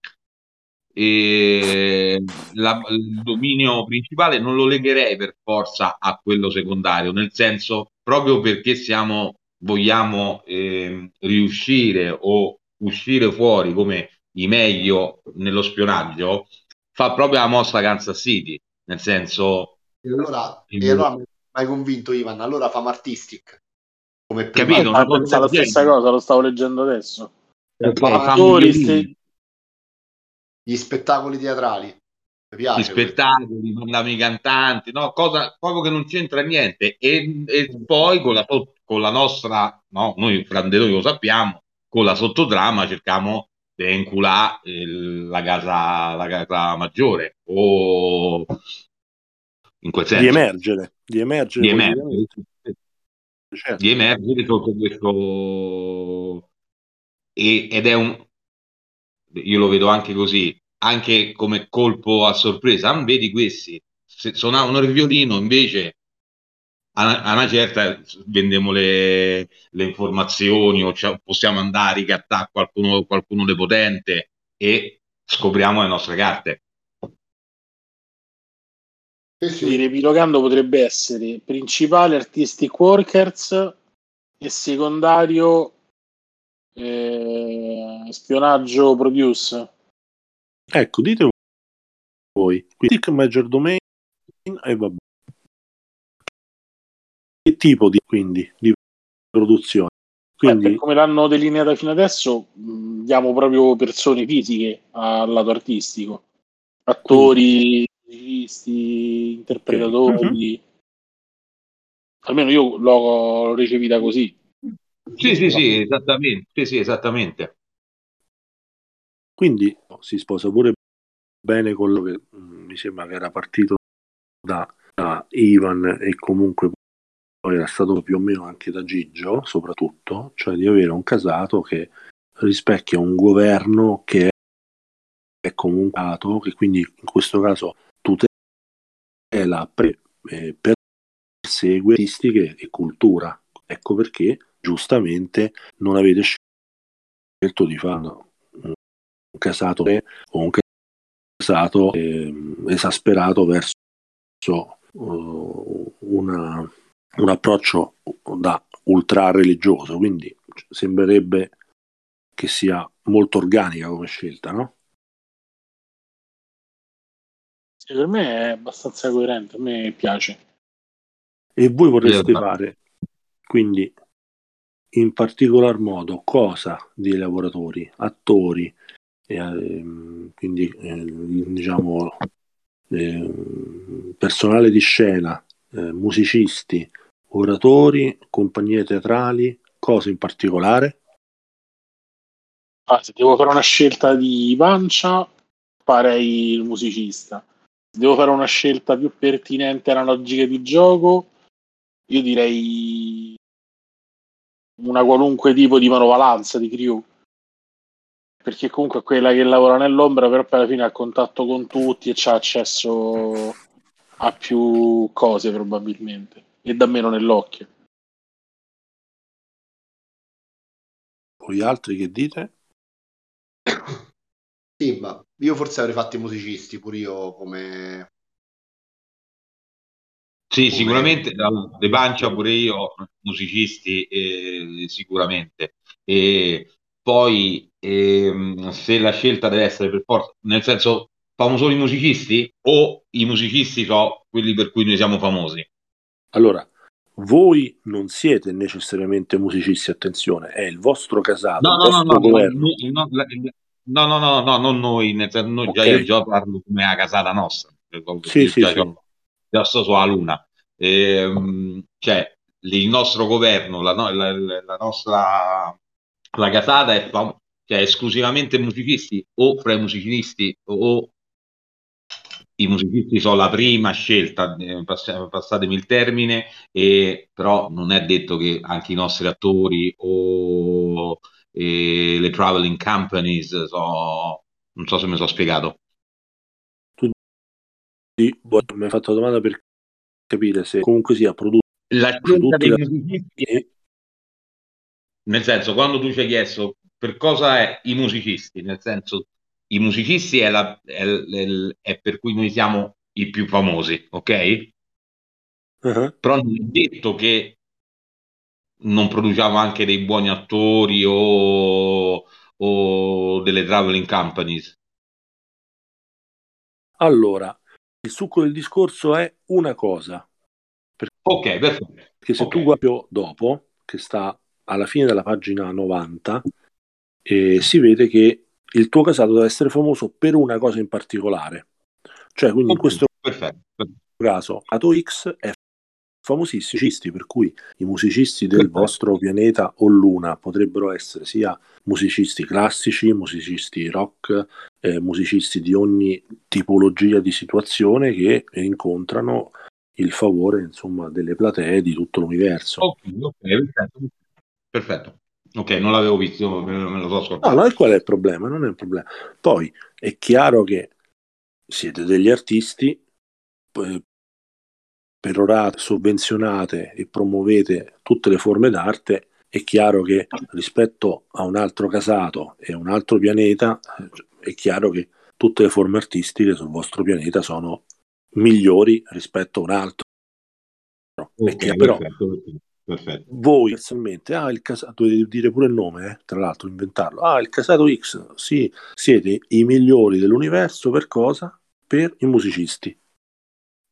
e la, il dominio principale non lo legherei per forza a quello secondario, nel senso proprio perché siamo, vogliamo eh, riuscire o uscire fuori come i meglio nello spionaggio, fa proprio la mossa Kansas City, nel senso... E allora, il... e allora mi hai convinto Ivan, allora fa Artistic. Come Capito? Una cosa la stessa cosa, lo stavo leggendo adesso. Attori, st- gli spettacoli teatrali. Gli spettacoli, mandami i cantanti, no? cosa proprio che non c'entra niente. E, e poi con la, con la nostra, no? noi fra noi lo sappiamo, con la sottotrama cerchiamo di inculare la casa, la casa maggiore o in quel senso. Di emergere, di emergere. Di emergere, certo. di emergere sotto questo... E, ed è un... Io lo vedo anche così, anche come colpo a sorpresa. Non vedi questi, se suonavano il violino invece a una certa vendiamo le, le informazioni o cioè, possiamo andare a ricattare qualcuno, qualcuno di potente e scopriamo le nostre carte. Sì, sì. Riepilogando potrebbe essere principale artistic workers e secondario eh, spionaggio produce. Ecco, dite voi. Quindi Major Domain e vabbè che tipo di, quindi, di produzione? Quindi... Beh, come l'hanno delineata fino adesso, mh, diamo proprio persone fisiche al lato artistico, attori, registi, interpretatori. Okay. Uh-huh. Almeno io l'ho, l'ho ricevuta così. Sì, sì, sì, esattamente. Sì, sì, esattamente. Quindi si sposa pure bene quello che mh, mi sembra che era partito da, da Ivan e comunque poi era stato più o meno anche da Gigio, soprattutto, cioè di avere un casato che rispecchia un governo che è comunicato, che quindi in questo caso tutela, pre, eh, persegue artistiche e cultura. Ecco perché giustamente non avete scelto di fare un casato o un casato eh, esasperato verso uh, una un approccio da ultra religioso, quindi sembrerebbe che sia molto organica come scelta, no? Sì, per me è abbastanza coerente, a me piace. E voi vorreste fare Quindi, in particolar modo, cosa dei lavoratori, attori, eh, quindi eh, diciamo eh, personale di scena, musicisti, oratori, compagnie teatrali, cose in particolare? Ah, se devo fare una scelta di pancia, farei il musicista. Se devo fare una scelta più pertinente alla logica di gioco, io direi una qualunque tipo di manovalanza di crew perché comunque è quella che lavora nell'ombra però poi alla fine ha contatto con tutti e ha accesso a più cose probabilmente e da meno nell'occhio voi altri che dite? sì ma io forse avrei fatto i musicisti pure io come sì, sicuramente De Pancia pure io, musicisti eh, sicuramente. E poi ehm, se la scelta deve essere per forza, nel senso, famo solo i musicisti o i musicisti sono quelli per cui noi siamo famosi? Allora, voi non siete necessariamente musicisti, attenzione, è il vostro casato, no, il no, vostro no, governo. No, no, no, no, no, non noi, nel senso, noi okay. già, io già parlo come la casata nostra. Sì, sì, sì. Ho, già sto sulla luna. Ehm, cioè, il nostro governo, la, la, la nostra la casata è, cioè, esclusivamente musicisti o fra i musicisti o i musicisti sono la prima scelta, eh, pass- passatemi il termine, e, però non è detto che anche i nostri attori o eh, le traveling companies so, non so se mi sono spiegato. Tu boh, mi hai fatto la domanda per capire se comunque sia prodotto la scelta dei musicisti è, nel senso quando tu ci hai chiesto per cosa è i musicisti nel senso i musicisti è, la, è, è, è per cui noi siamo i più famosi ok uh-huh. però non è detto che non produciamo anche dei buoni attori o, o delle traveling companies allora il succo del discorso è una cosa. Perché, ok, perfetto. Perché se okay. tu guardi dopo, che sta alla fine della pagina 90, eh, si vede che il tuo casato deve essere famoso per una cosa in particolare. Cioè, quindi in questo perfetto. caso, Ato X è famosissimi, per cui i musicisti del perfetto. vostro pianeta o luna potrebbero essere sia musicisti classici, musicisti rock, eh, musicisti di ogni tipologia di situazione che incontrano il favore insomma delle platee di tutto l'universo. Ok, ok, perfetto. Perfetto. Ok, non l'avevo visto, me lo so scordato. No, no, qual è il problema? Non è un problema. Poi è chiaro che siete degli artisti, perorate, sovvenzionate e promuovete tutte le forme d'arte è chiaro che rispetto a un altro casato e un altro pianeta, è chiaro che tutte le forme artistiche sul vostro pianeta sono migliori rispetto a un altro. Okay, però perfetto, perfetto. Voi personalmente, ah, il casato, devi dire pure il nome, eh, tra l'altro, inventarlo. Ah, il casato X, sì, siete i migliori dell'universo per cosa? Per i musicisti.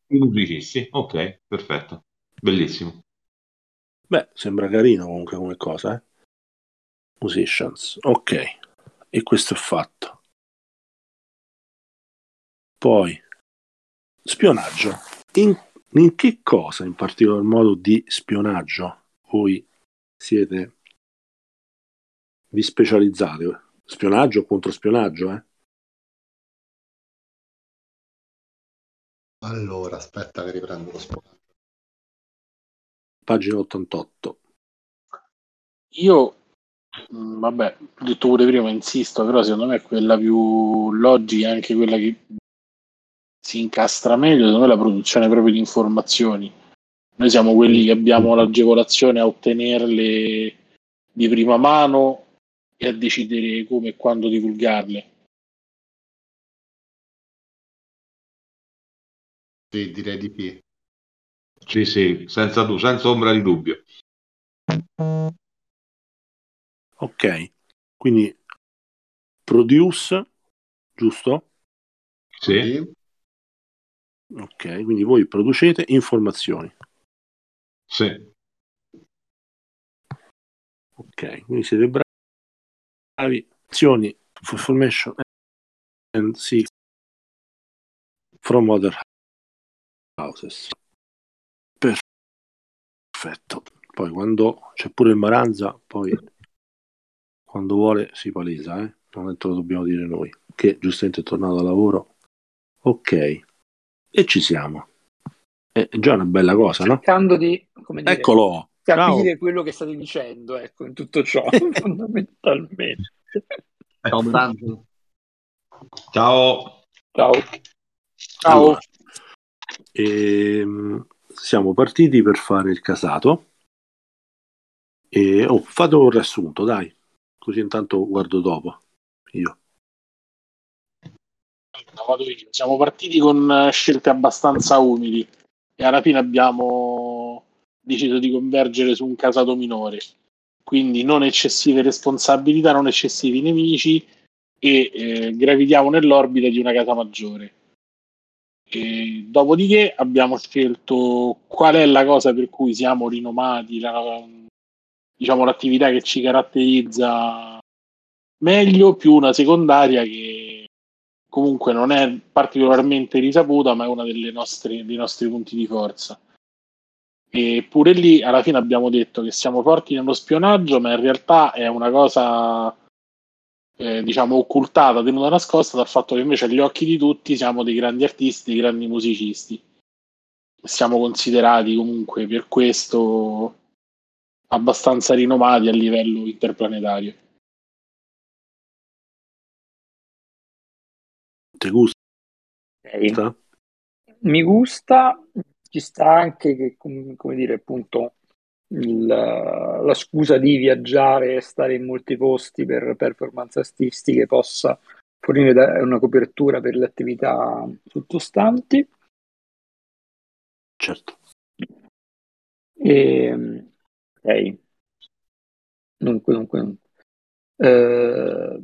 I musicisti, ok, perfetto, bellissimo. Beh, sembra carino comunque come cosa, eh? Musicians, ok. E questo è fatto. Poi, spionaggio. In, in che cosa, in particolar modo di spionaggio, voi siete, vi specializzate? Spionaggio o controspionaggio, eh? Allora, aspetta che riprendo lo spionaggio pagina 88. Io, mm, vabbè, ho detto pure prima, insisto, però secondo me è quella più logica, anche quella che si incastra meglio, secondo me la produzione proprio di informazioni. Noi siamo quelli che abbiamo l'agevolazione a ottenerle di prima mano e a decidere come e quando divulgarle. Sì, direi di sì. Sì, sì, senza, senza ombra di dubbio. Ok, quindi produce, giusto? Sì. Ok, quindi voi producete informazioni. Sì. Ok, quindi siete bravi. Azioni, formation and see from other houses. Perfetto. Poi quando c'è pure il Maranza, poi quando vuole si palesa, eh? non è lo dobbiamo dire noi, che giustamente è tornato da lavoro. Ok, e ci siamo. È già una bella cosa, no? Cercando di come dire, Eccolo. capire Ciao. quello che state dicendo, ecco, in tutto ciò, <laughs> fondamentalmente. Ciao, Brando. Ciao. Ciao. Ciao. Allora, ehm, siamo partiti per fare il casato. E, oh, fate un riassunto, dai, così intanto guardo dopo. Io. Vado io. Siamo partiti con eh, scelte abbastanza umili e alla fine abbiamo deciso di convergere su un casato minore. Quindi non eccessive responsabilità, non eccessivi nemici e eh, gravitiamo nell'orbita di una casa maggiore. E dopodiché abbiamo scelto qual è la cosa per cui siamo rinomati, la, diciamo l'attività che ci caratterizza meglio, più una secondaria che comunque non è particolarmente risaputa, ma è uno dei nostri punti di forza. E pure lì alla fine abbiamo detto che siamo forti nello spionaggio, ma in realtà è una cosa eh, diciamo occultata, tenuta nascosta dal fatto che invece agli occhi di tutti siamo dei grandi artisti, dei grandi musicisti. Siamo considerati comunque per questo abbastanza rinomati a livello interplanetario. Ti gusta? Okay. Mi gusta, ci sta anche che, come dire, appunto, il, la scusa di viaggiare e stare in molti posti per performance artistiche possa fornire una copertura per le attività sottostanti. Certo. E, ok. Dunque, dunque, dunque. Eh,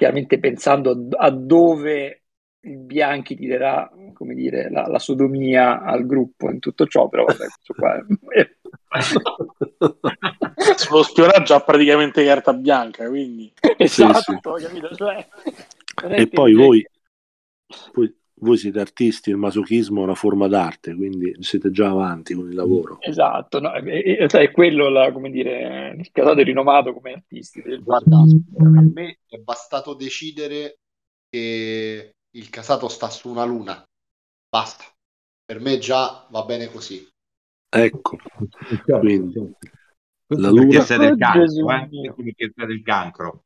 chiaramente pensando a, dove il Bianchi ti darà, come dire, la, la, sodomia al gruppo in tutto ciò, però vabbè, questo qua è... <laughs> Sullo spionaggio ha praticamente carta bianca, quindi... <laughs> Esatto, sì, sì. capito? Cioè, e poi voi, voi, voi, siete artisti, il masochismo è una forma d'arte, quindi siete già avanti con il lavoro. Esatto, no, è, è, è, quello, la, come dire, il casato rinomato come artisti. Guarda, a me è bastato decidere che il casato sta su una luna. Basta. Per me già va bene così. Ecco. Quindi, la luna... Perché sei del cancro, eh? Perché sei del cancro.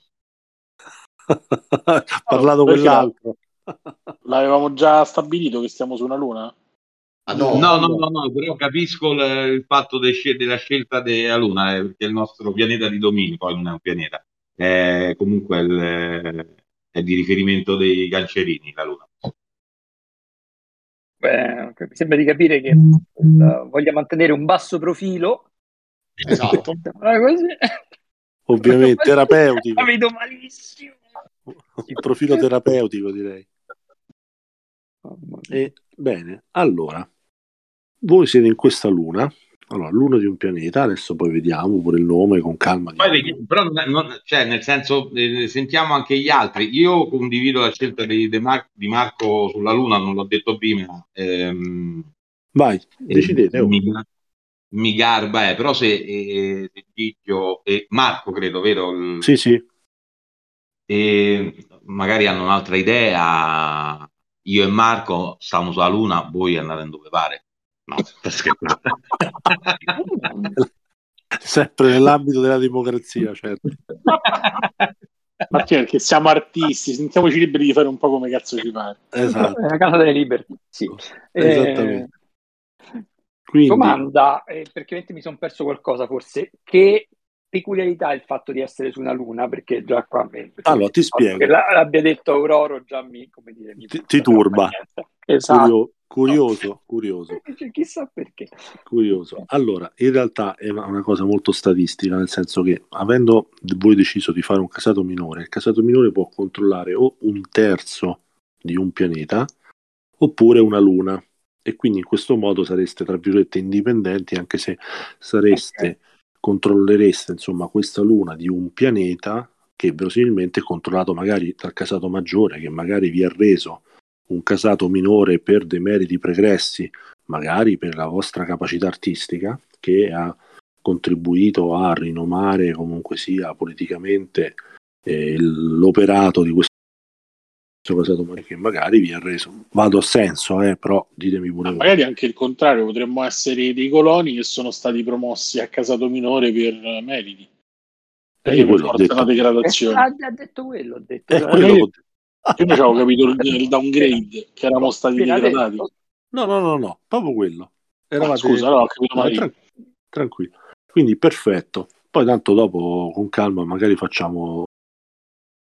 <laughs> ha parlato oh, quell'altro. L'avevamo già stabilito che stiamo su una luna? Ah, no, no, no, no, no, però capisco il, il fatto de, della scelta della Luna, eh, perché è il nostro pianeta di dominio, poi non è un pianeta, è comunque il, è di riferimento dei cancerini, la Luna. Beh, mi sembra di capire che uh, voglia mantenere un basso profilo. Esatto. <laughs> Ovviamente <laughs> terapeutico. La vedo malissimo. Il profilo terapeutico, direi. E, bene, allora, voi siete in questa luna allora, l'uno di un pianeta, adesso poi vediamo pure il nome con calma. Poi, però, non, cioè, nel senso, eh, sentiamo anche gli altri. Io condivido la scelta di, di, Mar- di Marco sulla Luna, non l'ho detto prima. Ehm, Vai, decidete. Eh, mi, mi, garba, eh, però se, eh, se Gigio e Marco, credo, vero? Sì, sì. E magari hanno un'altra idea. Io e Marco stiamo sulla Luna, voi andate dove pare. No, <laughs> <laughs> Sempre nell'ambito della democrazia, certo. <laughs> Martina, perché siamo artisti, sentiamoci liberi di fare un po' come cazzo ci pare. Esatto. È la casa delle libertà, sì. Esattamente. Eh, Quindi... Domanda, eh, perché mi sono perso qualcosa forse, che peculiarità il fatto di essere su una luna? Perché già qua... Allora, ti spiego. Che l'abbia detto Aurora già mi, come dire, mi ti, ti turba. Esatto. Curioso, curioso. <laughs> Chissà perché. Curioso. Allora, in realtà è una cosa molto statistica, nel senso che avendo voi deciso di fare un casato minore, il casato minore può controllare o un terzo di un pianeta oppure una luna. e quindi in questo modo sareste tra virgolette indipendenti anche se sareste okay. Controllereste insomma questa luna di un pianeta che verosimilmente è controllato magari dal casato maggiore che magari vi ha reso un casato minore per dei meriti pregressi magari per la vostra capacità artistica che ha contribuito a rinomare comunque sia politicamente eh, l'operato di questo casato che magari vi ha reso. Vado a senso eh, però ditemi pure Ma magari anche il contrario potremmo essere dei coloni che sono stati promossi a casato minore per meriti. Eh, io quello ho detto. una degradazione. Eh, ha detto quello, ho detto. Eh, quello io, io avevo capito il, il downgrade che eravamo stati degradati. no no no no proprio quello. Eravate... Ah, scusa no, ho capito male Tran- tranquillo. Quindi perfetto. Poi tanto dopo con calma magari facciamo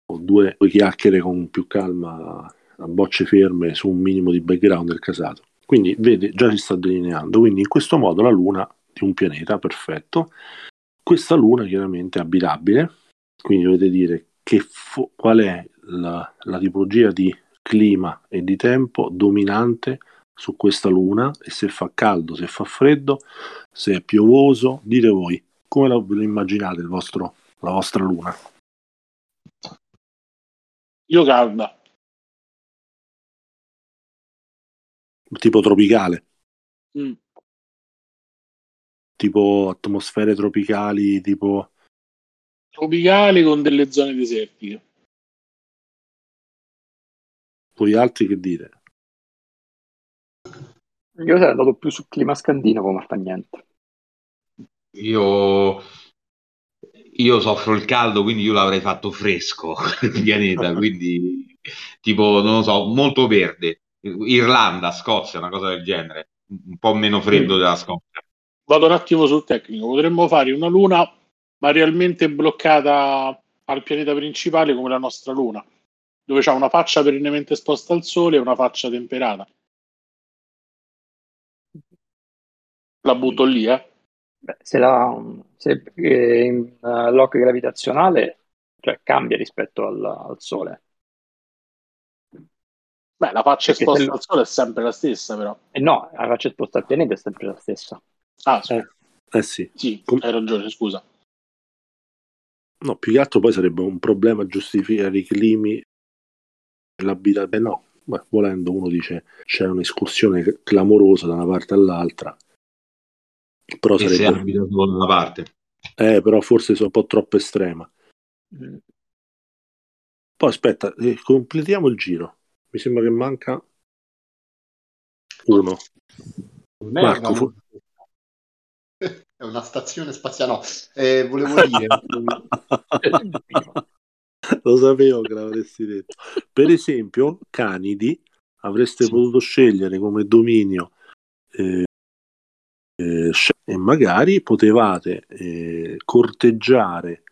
due, due chiacchiere con più calma a bocce ferme su un minimo di background del casato. Quindi vede, già si sta delineando. Quindi in questo modo la Luna di un pianeta, perfetto. Questa Luna chiaramente è abitabile, quindi dovete dire che fo- qual è la, la tipologia di clima e di tempo dominante su questa Luna e se fa caldo, se fa freddo, se è piovoso, dite voi come lo immaginate il vostro, la vostra Luna. Io calda. Tipo tropicale. Mm. Tipo atmosfere tropicali, tipo... Tropicali con delle zone desertiche. Voi altri che dite? Io sarei andato più sul clima scandinavo, ma fa niente. Io io soffro il caldo, quindi io l'avrei fatto fresco <laughs> il pianeta, quindi tipo, non lo so, molto verde. Irlanda, Scozia, una cosa del genere, un po' meno freddo della Scozia. Vado un attimo sul tecnico, potremmo fare una luna ma realmente bloccata al pianeta principale come la nostra luna, dove c'ha una faccia perennemente esposta al sole e una faccia temperata. La butto lì, eh? Beh, se, la, se eh, in uh, lock gravitazionale cioè, cambia rispetto al, al Sole. Beh, la faccia Perché esposta al Sole è sempre la stessa, però. Eh no, la faccia esposta al pianeta è sempre la stessa. Ah, sì. Eh, eh sì. Sì, Com- hai ragione, scusa. No, più che altro poi sarebbe un problema giustificare i climi l'abitazione. No, Beh, volendo uno dice c'è un'escursione clamorosa da una parte all'altra però e sarebbe... solo da una parte. Eh, però forse sono un po' troppo estrema. Mm. Poi aspetta, eh, completiamo il giro. Mi sembra che manca uno. Marco, fu... <laughs> è una stazione spaziale. No, eh, volevo dire. <laughs> Lo sapevo che l'avresti detto. Per esempio, Canidi avreste sì. potuto scegliere come dominio eh, eh, e magari potevate eh, corteggiare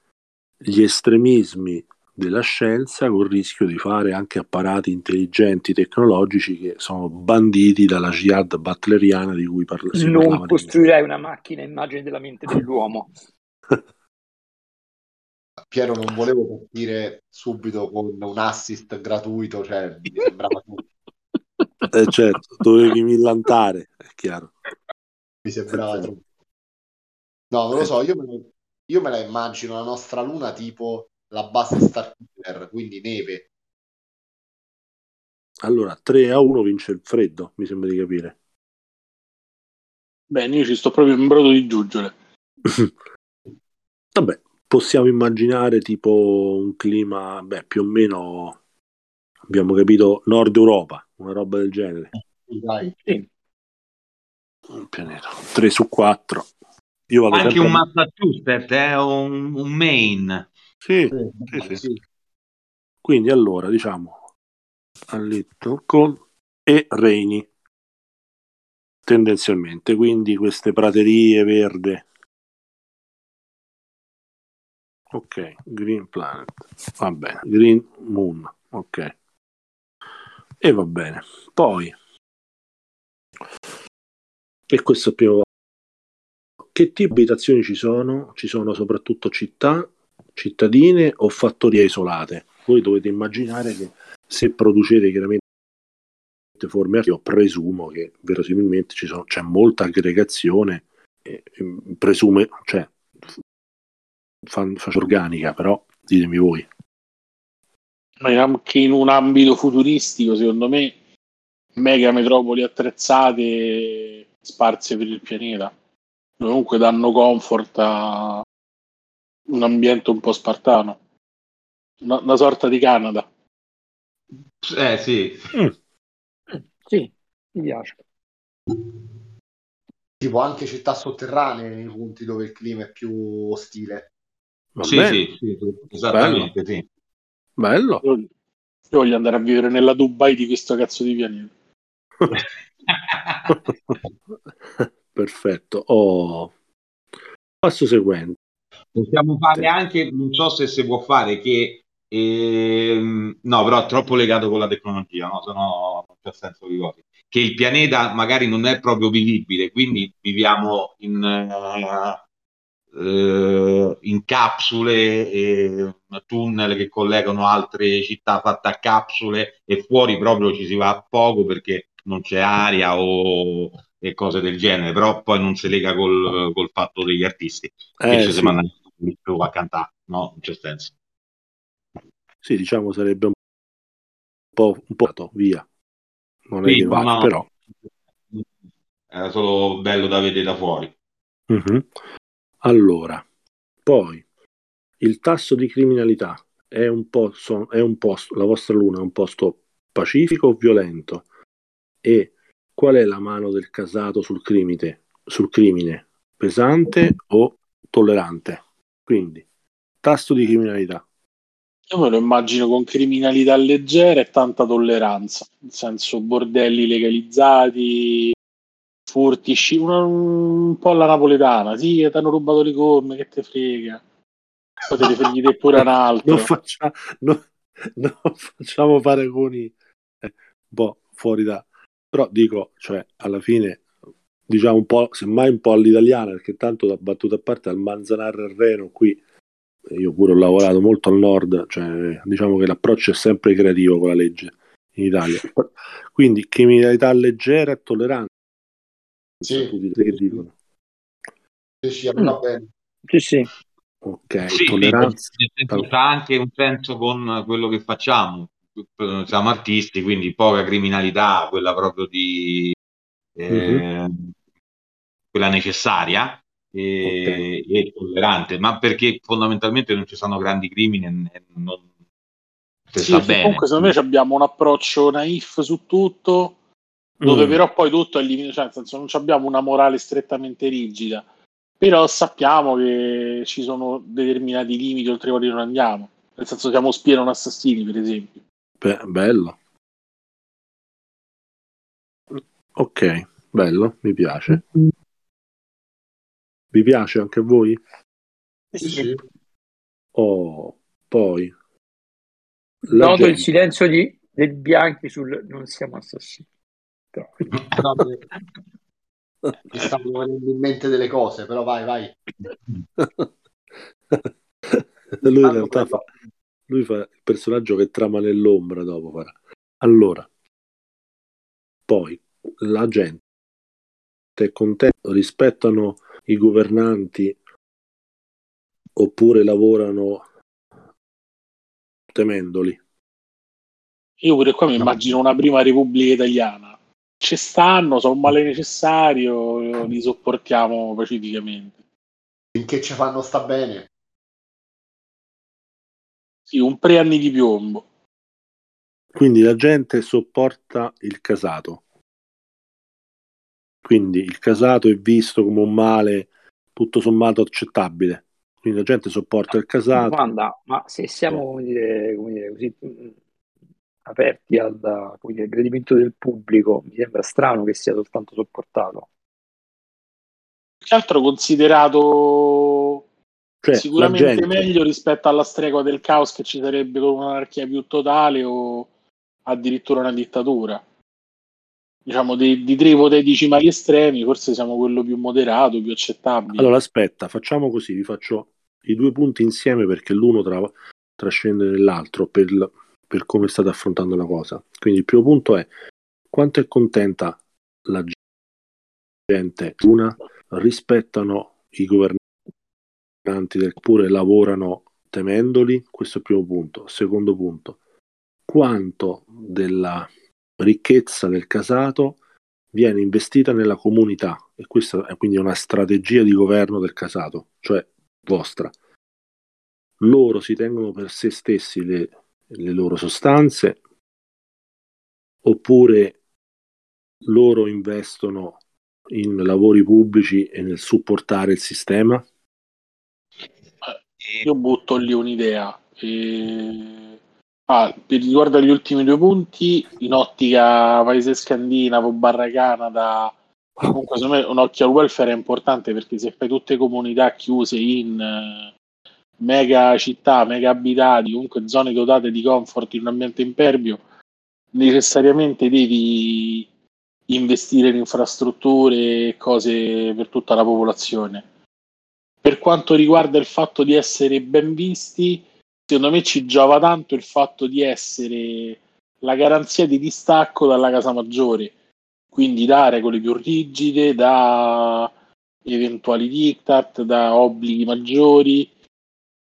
gli estremismi della scienza col rischio di fare anche apparati intelligenti tecnologici che sono banditi dalla jihad butleriana di cui parla, si non costruirei una macchina immagine della mente dell'uomo. <laughs> Piero non volevo partire subito con un assist gratuito cioè mi sembrava <laughs> tutto. Eh certo dovevi millantare è chiaro mi sembrava troppo. No, non lo so, io me, la, io me la immagino la nostra luna tipo la base Starkiller, quindi neve. Allora, 3 a 1 vince il freddo, mi sembra di capire. Bene, io ci sto proprio in brodo di giuggiole. <laughs> Vabbè, possiamo immaginare tipo un clima, beh, più o meno abbiamo capito Nord Europa, una roba del genere. Dai. Sì un pianeta. 3 su 4 io vado anche un Massachusetts eh, un, un Maine. Sì, sì, sì, sì, quindi allora diciamo a Lincoln e Reini tendenzialmente. Quindi queste praterie verde. Ok Green Planet. Va bene Green Moon ok. E va bene. Poi e questo è il primo che tipo di abitazioni ci sono? Ci sono soprattutto città, cittadine o fattorie isolate? Voi dovete immaginare che se producete chiaramente forme io presumo che verosimilmente sono, c'è molta aggregazione, e, e presume, cioè, faccio organica, però ditemi voi. Anche in un ambito futuristico, secondo me, mega metropoli attrezzate sparse per il pianeta. Comunque danno comfort a un ambiente un po' spartano. Una, una sorta di Canada. Eh sì. Mm. Sì, mi piace. Tipo anche città sotterranee nei punti dove il clima è più ostile. Sì, sì, sì, esattamente, Bello. sì. Bello. Io, io voglio andare a vivere nella Dubai di questo cazzo di pianeta. <laughs> <laughs> Perfetto. Oh. Passo seguente. Possiamo fare anche, non so se si può fare, che ehm, no, però è troppo legato con la tecnologia, no? se no non c'è senso di cose. Che il pianeta magari non è proprio vivibile, quindi viviamo in, uh, uh, in capsule e tunnel che collegano altre città fatte a capsule e fuori proprio ci si va poco perché non c'è aria o cose del genere, però poi non si lega col, col fatto degli artisti eh, che ci sì. si manda più a cantare, no? Non c'è senso. Sì, diciamo sarebbe un po', un po' via. Non sì, è che va, no, però. Era solo bello da vedere da fuori. Mm-hmm. Allora, poi il tasso di criminalità è un, posto, è un posto, la vostra luna è un posto pacifico o violento? E qual è la mano del casato sul crimine, sul crimine? Pesante o tollerante? Quindi, tasso di criminalità. Io me lo immagino con criminalità leggera e tanta tolleranza, nel senso bordelli legalizzati, furti, sci- una, un po' alla napoletana, sì, ti hanno rubato le gomme, che te frega. Poi te ne freghi te pure un <laughs> altro. Non, faccia, no, non facciamo paragoni eh, un po' fuori da... Però dico, cioè, alla fine diciamo un po', semmai un po' all'italiana, perché tanto da battuta a parte al Manzanarre al Reno qui io pure ho lavorato molto al nord, cioè, diciamo che l'approccio è sempre creativo con la legge in Italia. <laughs> Quindi criminalità leggera e tollerante. Sì, che dicono. Sì, sì, mm. bene. Sì, sì. Ok, sì, tolleranza. Sì, ha anche un senso con quello che facciamo. Siamo artisti, quindi poca criminalità, quella proprio di eh, mm-hmm. quella necessaria e, okay. e, tollerante, ma perché fondamentalmente non ci sono grandi crimini e non sì, comunque secondo me abbiamo un approccio naif su tutto dove mm. però poi tutto è limitato, cioè nel senso non abbiamo una morale strettamente rigida però sappiamo che ci sono determinati limiti oltre i quali non andiamo nel senso siamo spie non assassini per esempio Beh, bello ok bello mi piace. Vi piace anche a voi? Sì, sì. Oh, poi. Noto gente... il silenzio di, del Bianchi sul non siamo assassini. No, mi stanno venendo in mente delle cose, però vai, vai. <laughs> lui in realtà fa, lui fa il personaggio che trama nell'ombra dopo. Farà. Allora, poi la gente è contenta, rispettano i governanti oppure lavorano temendoli? Io pure qua mi no. immagino una prima Repubblica Italiana. Ci stanno, sono un male necessario, li sopportiamo pacificamente. Finché ci fanno sta bene. Sì, un pre anni di piombo. Quindi la gente sopporta il casato. Quindi il casato è visto come un male tutto sommato accettabile. Quindi la gente sopporta il casato. Domanda, ma se siamo come dire, come dire, così aperti al dire, gradimento del pubblico, mi sembra strano che sia soltanto sopportato. Che altro considerato cioè, sicuramente gente... meglio rispetto alla stregua del caos che ci sarebbe con un'anarchia più totale o addirittura una dittatura diciamo, di, di tre ipotetici mali estremi, forse siamo quello più moderato, più accettabile. Allora, aspetta, facciamo così, vi faccio i due punti insieme perché l'uno tra, trascende nell'altro per, per come state affrontando la cosa. Quindi il primo punto è quanto è contenta la gente? Una, rispettano i governanti del pure lavorano temendoli? Questo è il primo punto. Secondo punto, quanto della ricchezza del casato viene investita nella comunità e questa è quindi una strategia di governo del casato, cioè vostra. Loro si tengono per se stessi le, le loro sostanze oppure loro investono in lavori pubblici e nel supportare il sistema? Io butto lì un'idea. E... Ah, per riguardo agli ultimi due punti, in ottica paese scandinavo barra Canada, comunque secondo me un occhio al welfare è importante perché se fai tutte comunità chiuse in uh, mega città, mega abitati, comunque zone dotate di comfort in un ambiente impervio, necessariamente devi investire in infrastrutture e cose per tutta la popolazione. Per quanto riguarda il fatto di essere ben visti, secondo me ci giova tanto il fatto di essere la garanzia di distacco dalla casa maggiore, quindi da regole più rigide, da eventuali diktat, da obblighi maggiori.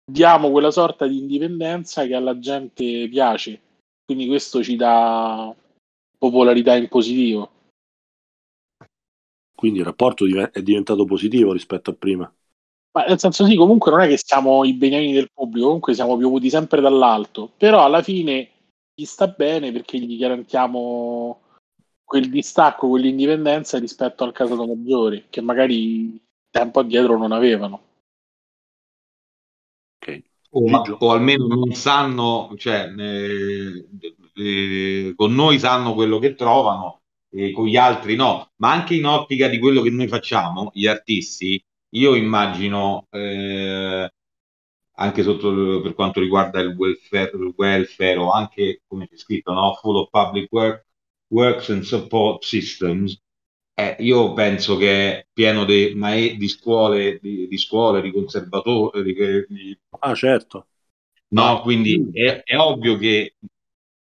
Diamo quella sorta di indipendenza che alla gente piace, quindi questo ci dà popolarità in positivo. Quindi il rapporto è diventato positivo rispetto a prima. Ma nel senso sì, comunque non è che siamo i beniamini del pubblico, comunque siamo piovuti sempre dall'alto, però alla fine gli sta bene perché gli garantiamo quel distacco, quell'indipendenza rispetto al casato maggiore, che magari tempo addietro non avevano. Okay. O, ma, o, almeno non sanno, cioè eh, eh, con noi sanno quello che trovano e con gli altri no, ma anche in ottica di quello che noi facciamo, gli artisti, io immagino eh, anche sotto, per quanto riguarda il welfare, il welfare o anche come c'è scritto, no? full of public work, works and support systems. Eh, io penso che è pieno di, mae- di scuole, di, di, scuole, di conservatori. Di, ah, certo. No, quindi è, è, ovvio che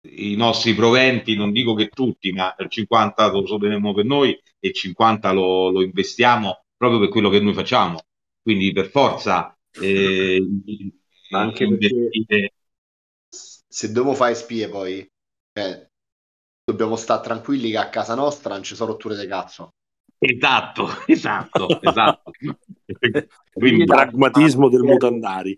i nostri proventi, non dico che tutti, ma il 50 lo sottolineamo per noi e il 50 lo, lo investiamo proprio per quello che noi facciamo. Quindi per forza <laughs> eh, anche investire... se dobbiamo fare spie poi eh, dobbiamo stare tranquilli che a casa nostra non ci sono rotture di cazzo. Esatto, <laughs> esatto, esatto. <laughs> Quindi il pragmatismo del mutandari.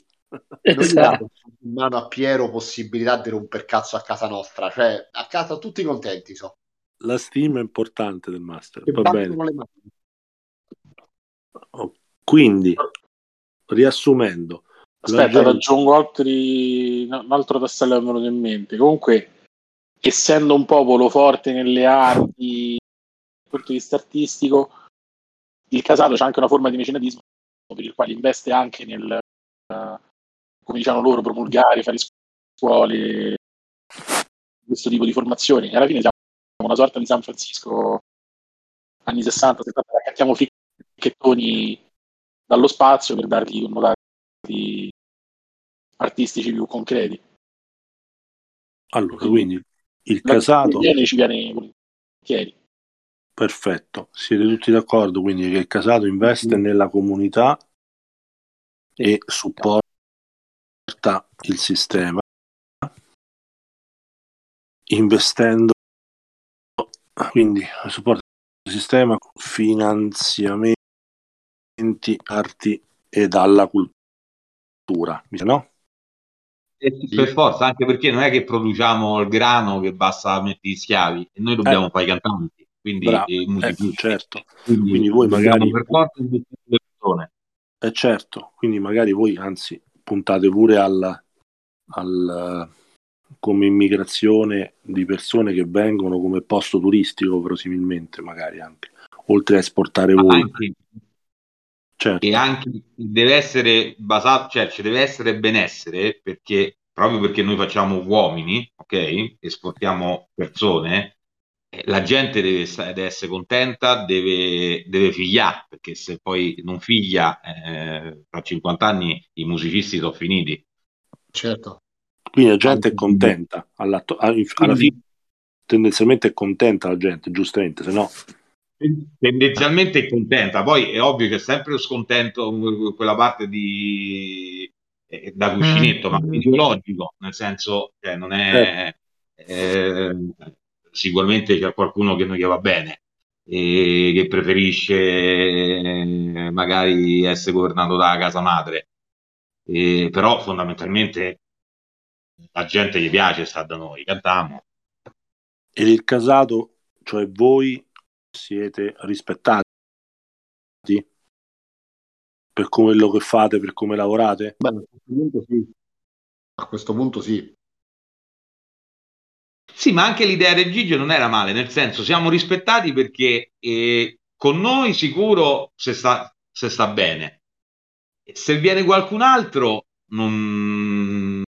Esatto. in mano a Piero possibilità di romper cazzo a casa nostra, cioè a casa tutti contenti so. La stima è importante del master, va bene. Oh, quindi, riassumendo, aspetta, gente... aggiungo altri, un altro tassello che mi è venuto in mente. Comunque, essendo un popolo forte nelle arti, dal punto di vista artistico, il casato c'è anche una forma di mecenatismo per il quale investe anche nel, uh, come diciamo loro, promulgare, fare scuole, questo tipo di formazioni. E alla fine siamo una sorta di San Francisco anni 60, 70, raccantiamo fricchettoni dallo spazio per dargli connotati artistici più concreti. Allora, quindi il casato... Ci viene volentieri. Perfetto, siete tutti d'accordo quindi che il casato investe mm-hmm. nella comunità e supporta il sistema investendo quindi supporta il sistema finanziamenti arti e dalla cultura. No? per forza anche perché non è che produciamo il grano che basta mettere gli schiavi e noi dobbiamo eh. fare i cantanti quindi eh, certo. quindi, quindi voi magari per forza le persone. Eh certo. Quindi magari voi anzi puntate pure al, al come immigrazione di persone che vengono come posto turistico verosimilmente magari anche oltre a esportare voi. anche, certo. e anche deve essere basato cioè ci deve essere benessere perché proprio perché noi facciamo uomini ok esportiamo persone eh, la gente deve, deve, essere contenta, deve, deve figliare, perché se poi non figlia, eh, tra 50 anni i musicisti sono finiti. Certo. Quindi la gente è contenta alla, alla fine. tendenzialmente è contenta la gente, giustamente, se no tendenzialmente è contenta. Poi è ovvio che è sempre scontento quella parte di eh, da cuscinetto, ma mm. fisiologico, nel senso che cioè, non è eh, sicuramente c'è qualcuno che non gli va bene e che preferisce eh, magari essere governato da casa madre. E, però fondamentalmente la gente gli piace sta da noi, cantiamo. E il casato, cioè voi siete rispettati per quello che fate, per come lavorate? Beh, a questo punto sì. A questo punto sì. Sì, ma anche l'idea del Gigio non era male, nel senso siamo rispettati perché eh, con noi sicuro se sta, se sta bene. Se viene qualcun altro non,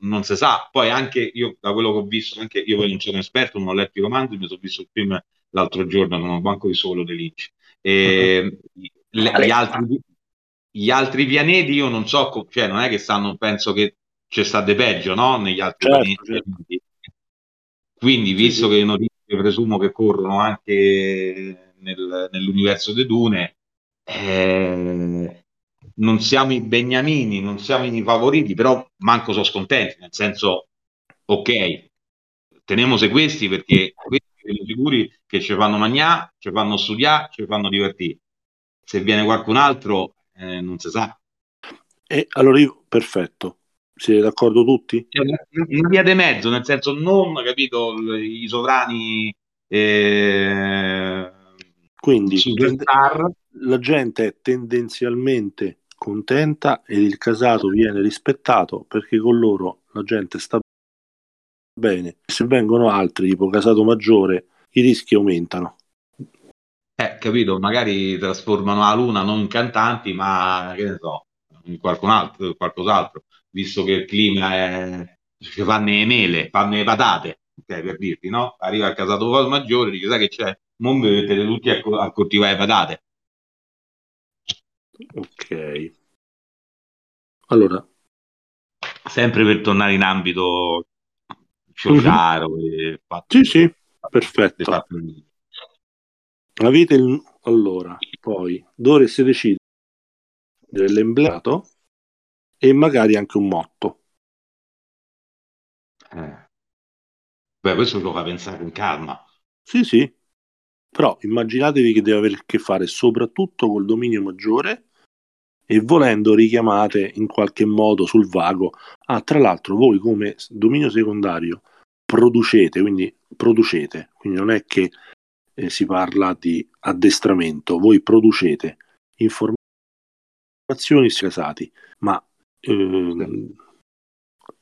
non si sa. Poi anche io, da quello che ho visto, anche io poi non sono esperto, non ho letto i romanzi, mi sono visto il film l'altro giorno non ho banco di solo di Lynch. E, le, gli, altri, gli altri pianeti io non so, cioè non è che stanno, penso che c'è stato peggio, no? Negli altri certo, pianeti. Certo. Quindi, visto che notizie presumo che corrono anche nel, nell'universo di Dune, eh, non siamo i beniamini, non siamo i favoriti, però manco sono scontenti, nel senso, ok, teniamo se questi perché sono sicuri che ci fanno mangiare, ci fanno studiare, ci fanno divertire. Se viene qualcun altro, eh, non si sa. E allora io, perfetto. Siete d'accordo tutti? Una via di mezzo, nel senso non, capito, i sovrani... Eh, Quindi tende- la gente è tendenzialmente contenta e il casato viene rispettato perché con loro la gente sta bene. Se vengono altri, tipo casato maggiore, i rischi aumentano. Eh, capito, magari trasformano la luna non in cantanti, ma che ne so, in qualcun altro, qualcos'altro, visto che il clima è ci fanno le mele, fanno le patate, okay, per dirti, no? Arriva il casato maggiore, dice, sai che c'è? Non vedete tutti a, a coltivare patate. Ok. Allora. Sempre per tornare in ambito Ciociaro. Mm-hmm. Sì, sì, perfetto. Avete il... Allora, poi dovreste decidere l'emblemato e magari anche un motto. Eh. Beh, questo lo fa pensare con calma. Sì, sì. Però immaginatevi che deve avere a che fare soprattutto col dominio maggiore e volendo richiamate in qualche modo sul vago. Ah, tra l'altro voi come dominio secondario producete, quindi producete, quindi non è che eh, si parla di addestramento, voi producete informazioni casati, ma eh,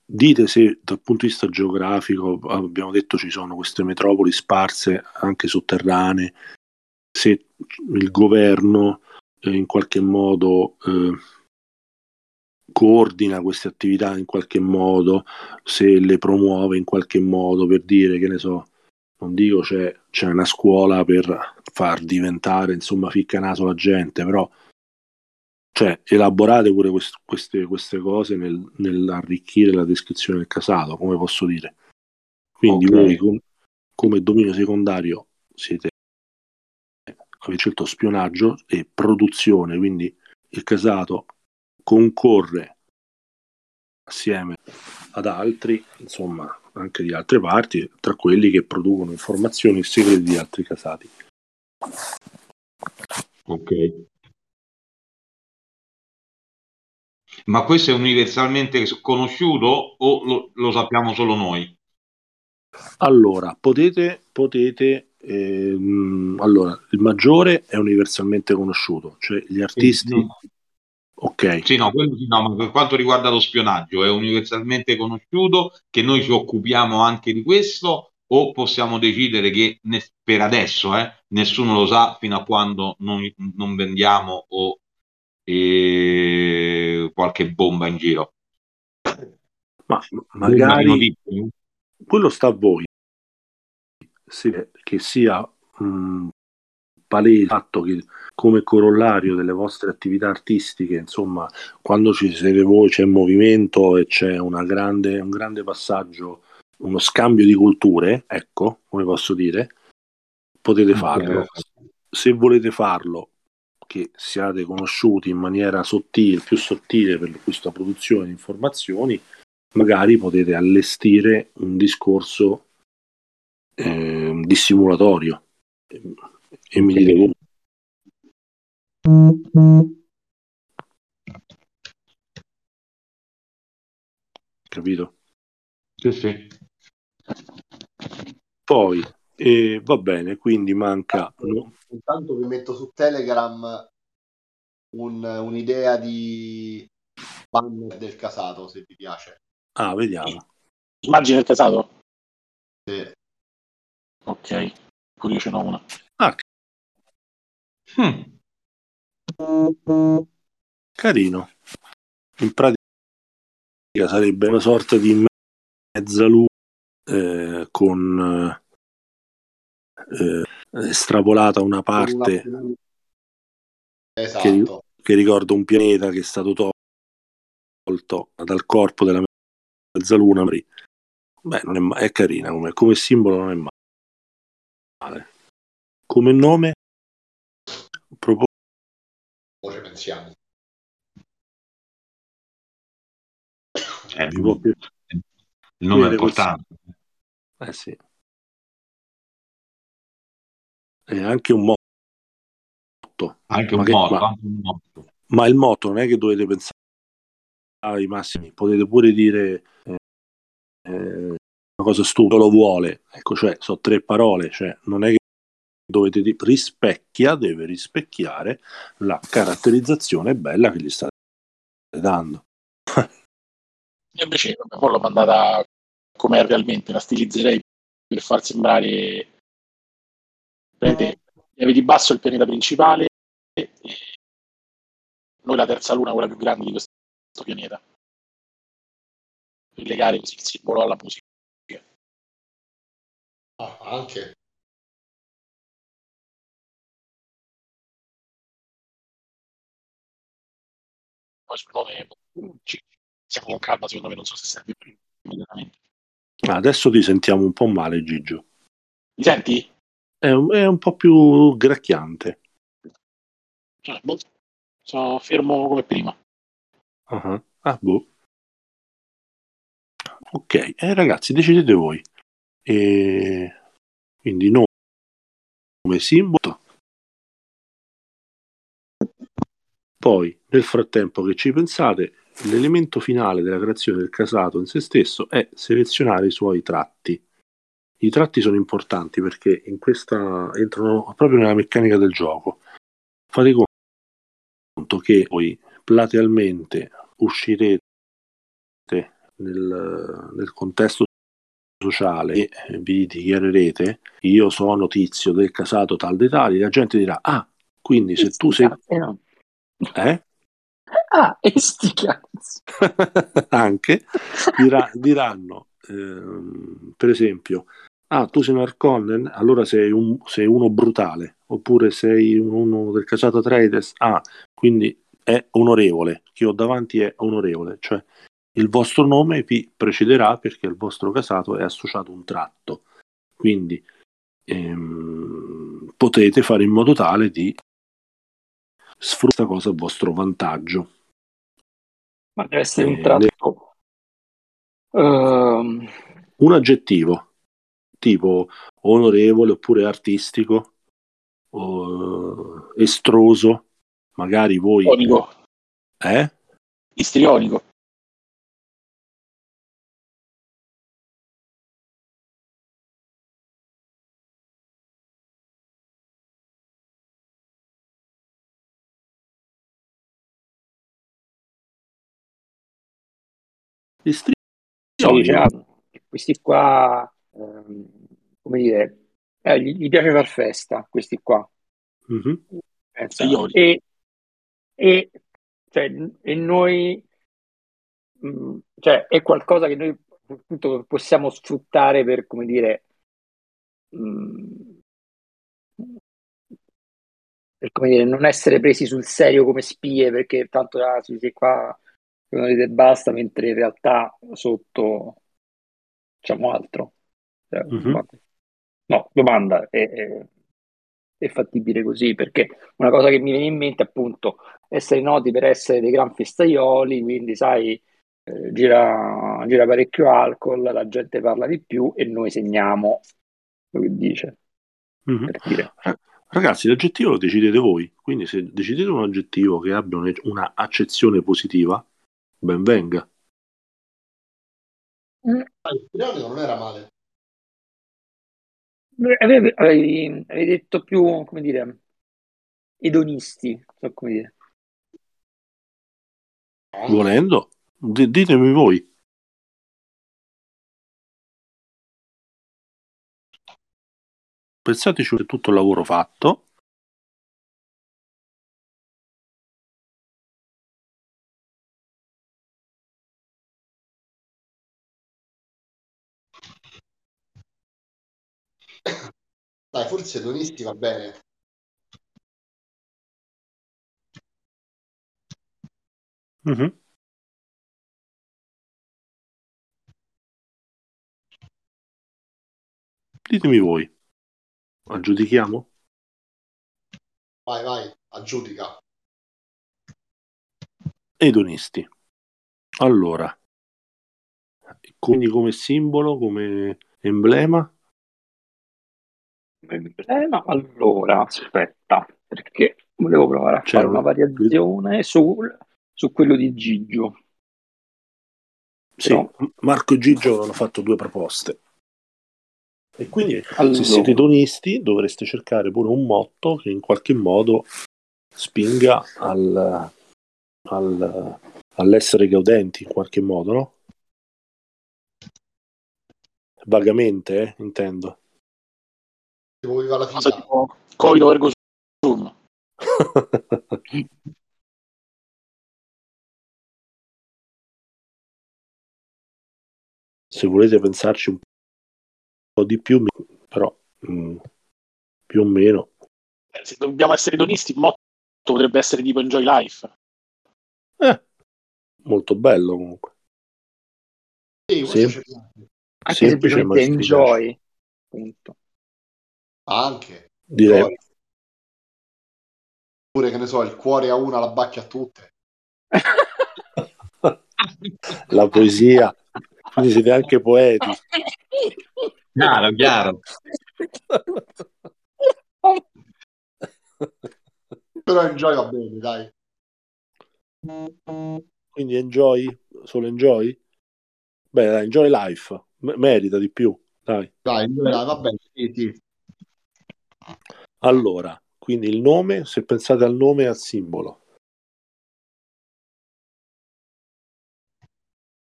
dite se dal punto di vista geografico, abbiamo detto ci sono queste metropoli sparse anche sotterranee, se il governo eh, in qualche modo eh, coordina queste attività in qualche modo, se le promuove in qualche modo per dire che ne so, non dico c'è, c'è una scuola per far diventare insomma ficca naso la gente, però cioè, elaborate pure quest- queste, queste, cose nel, nell'arricchire la descrizione del casato, come posso dire. Quindi okay. voi com- come dominio secondario siete avete scelto spionaggio e produzione, quindi il casato concorre assieme ad altri, insomma, anche di altre parti, tra quelli che producono informazioni segrete di altri casati. Ok. Ma questo è universalmente conosciuto o lo, lo sappiamo solo noi? Allora, potete, potete ehm, allora, il maggiore è universalmente conosciuto, cioè gli artisti... No Ok. Sì, no, quello sì, no, ma per quanto riguarda lo spionaggio è universalmente conosciuto che noi ci occupiamo anche di questo o possiamo decidere che ne, per adesso eh, nessuno lo sa fino a quando non, non vendiamo o eh, qualche bomba in giro. Ma magari quello sta a voi. Sì, che sia mh, palese il fatto che come corollario delle vostre attività artistiche, insomma, quando ci siete voi c'è movimento e c'è grande, un grande passaggio uno scambio di culture, ecco, come posso dire, potete farlo. Se volete farlo, che siate conosciuti in maniera sottile, più sottile per questa produzione di informazioni, magari potete allestire un discorso eh, dissimulatorio e mi dite voi. Capito? Sì, sì. Poi eh, va bene, quindi manca. No? Intanto vi metto su Telegram un, un'idea di banner del casato, se vi piace. Ah, vediamo. Immagini del casato? Sì. Ok, pure io ce n'ho una. Ah. Hmm. Carino. In pratica sarebbe una sorta di mezzaluna eh, con eh, estrapolata una parte esatto. che, che, ricorda un pianeta che è stato tolto dal corpo della mezzaluna. Beh, non è, è carina come, come simbolo, non è male. Come nome? Ora pensiamo. Eh, il nome è importante. Eh sì. E anche un motto. Anche un, motto, ma, anche un motto. Ma il motto non è che dovete pensare ai massimi, potete pure dire eh, eh, una cosa stupida, lo vuole. Ecco, cioè, sono tre parole, cioè, non è che dovete dire rispecchia, deve rispecchiare la caratterizzazione bella che gli state dando. Io invece poi l'ho mandata come realmente, la stilizzerei per far sembrare vedete, di basso il pianeta principale e noi la terza luna, quella più grande di questo pianeta. Per legare così il simbolo alla musica. Ah, anche. Poi ci siamo con calma, secondo me non so se serve immediatamente. Adesso ti sentiamo un po' male, Gigio. Mi senti? È un, è un po' più gracchiante. Cioè, boh, sono fermo come prima. Uh-huh. Ah, boh. Ok, eh, ragazzi, decidete voi. E... Quindi nome, simbolo. Poi, nel frattempo che ci pensate, L'elemento finale della creazione del casato in se stesso è selezionare i suoi tratti. I tratti sono importanti perché in questa entrano proprio nella meccanica del gioco. Fate conto che voi platealmente uscirete nel, nel contesto sociale vi dichiarerete io sono tizio del casato tal dei tali, la gente dirà ah, quindi se tu sei... Eh? <laughs> Ah, e sti. <laughs> Anche dirà, diranno, ehm, per esempio, ah, tu sei un Arconnen, allora sei, un, sei uno brutale, oppure sei uno del cacciato Trades, ah, quindi è onorevole, chi ho davanti è onorevole, cioè il vostro nome vi precederà perché il vostro casato è associato un tratto, quindi ehm, potete fare in modo tale di sfruttare questa cosa a vostro vantaggio. Ma deve essere un tratto. Uh... Un aggettivo tipo onorevole oppure artistico, o, estroso, magari voi. Istrionico. Eh? Istrionico. Istrionico. Sì, questi qua, ehm, come dire, eh, gli, gli, piace far festa, questi qua. Mm-hmm. E, e, cioè, e noi, mh, mm, cioè, è qualcosa che noi appunto possiamo sfruttare per, come dire, mh, mm, per come dire, non essere presi sul serio come spie, perché tanto ah, sì, sì, qua uno dite basta, mentre in realtà sotto facciamo altro. Mm-hmm. No, domanda, è, è, è, fattibile così? Perché una cosa che mi viene in mente è appunto essere noti per essere dei gran festaioli, quindi sai, eh, gira, gira parecchio alcol, la gente parla di più e noi segniamo quello che dice. Mm-hmm. Ragazzi, l'aggettivo lo decidete voi, quindi se decidete un aggettivo che abbia una accezione positiva, ben venga. Mm. Il non era male. Avevi, avevi, avevi, detto più, come dire, edonisti, so come dire. Volendo, D- ditemi voi. Pensateci per tutto il lavoro fatto. Dai, forse Donisti va bene. Mm-hmm. Ditemi voi. Aggiudichiamo? Vai, vai, aggiudica. Edonisti. Allora, quindi come simbolo, come emblema? Emblema, allora, aspetta, perché volevo provare a C'era fare una variazione su, su quello di Gigio. Sì, Però... Marco e Gigio hanno fatto due proposte. E quindi allora. se siete donisti dovreste cercare pure un motto che in qualche modo spinga al, al, all'essere gaudenti in qualche modo, no? Vagamente, eh, intendo. Tipo viva la fisa. Coido ergo sum. <laughs> Se volete pensarci un po' di più, però mh, mm, più o meno. Eh, se dobbiamo essere donisti, il motto potrebbe essere tipo Enjoy Life. Eh, molto bello comunque. Sì, Sem- anche semplicemente enjoy. Punto. Anche. Direi. Pure che ne so, il cuore a una, la bacchia a tutte. <laughs> la poesia. Quindi siete anche poeti. Chiaro, chiaro. Però enjoy va bene, dai. Quindi enjoy? Solo enjoy? Beh, dai, enjoy life. M- merita di più, dai. Dai, dai va bene, sì, sì. Allora, quindi il nome, se pensate al nome e al simbolo.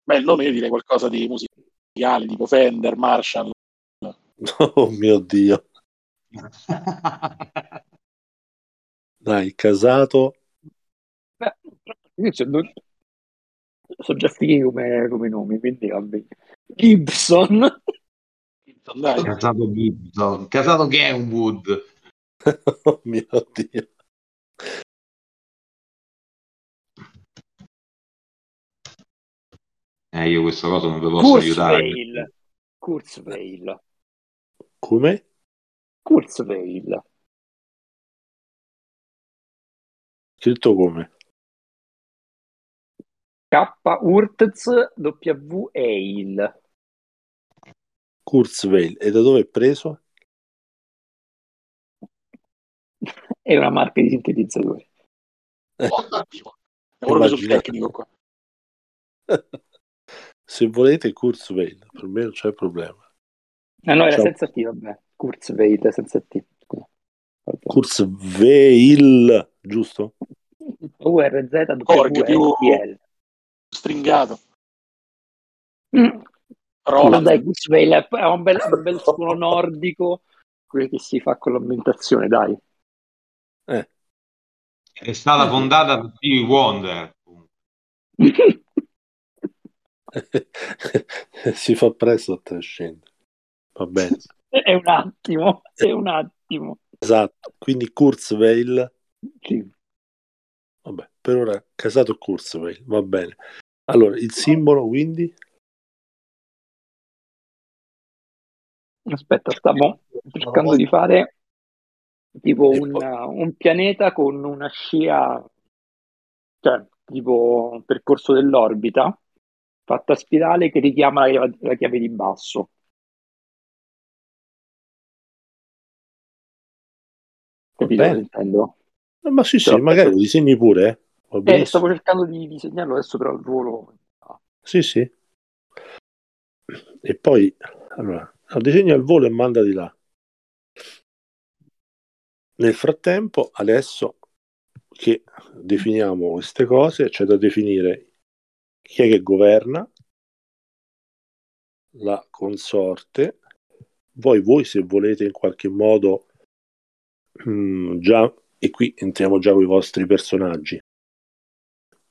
Beh, il nome io direi qualcosa di musicale, tipo Fender, Marshall. <laughs> Oh mio Dio. <laughs> Dai, casato. Beh, sono, sono già fighi come, come nomi, quindi vabbè. Gibson. Gibson dai. Casato Gibson. Casato Kenwood. <laughs> oh mio Dio. Eh, io questa cosa non vi posso Kurzweil. aiutare. Kurzweil. Come? Kurzweil. Scritto come? K Urtz W Eil. Kurzweil. E da dove è preso? È una marca di sintetizzatori. Eh. È proprio sul tecnico qua. <laughs> Se volete Kurzweil, per me non c'è problema. Ah, no, era Ciao. senza T, vabbè. Kurzweil senza T. Kurzweil, giusto? URZ Org più stringato. Mm. Roland. Dai, Kurzweil è un bel, un bel <laughs> suono nordico, quello che si fa con l'ambientazione, dai. Eh. È stata fondata da Stevie Wonder. <laughs> si fa presto a trascendere. Va bene. <laughs> È un attimo, è un attimo. Esatto, quindi Kurzweil. Sì. Vabbè, per ora casato Kurzweil, va bene. Allora, il simbolo quindi? Aspetta, stavo cercando di fare tipo un, un, pianeta con una scia, cioè tipo percorso dell'orbita fatta a spirale che richiama la, la chiave di basso. Capito cosa intendo? Eh, ma sì, sì, magari lo disegni pure. Eh. eh, stavo cercando di disegnarlo adesso però al volo. Sì, sì. E poi, allora, disegna al volo e manda di là. Nel frattempo, adesso che definiamo queste cose, c'è da definire chi è che governa, la consorte, poi voi se volete in qualche modo mm, già, e qui entriamo già con i vostri personaggi,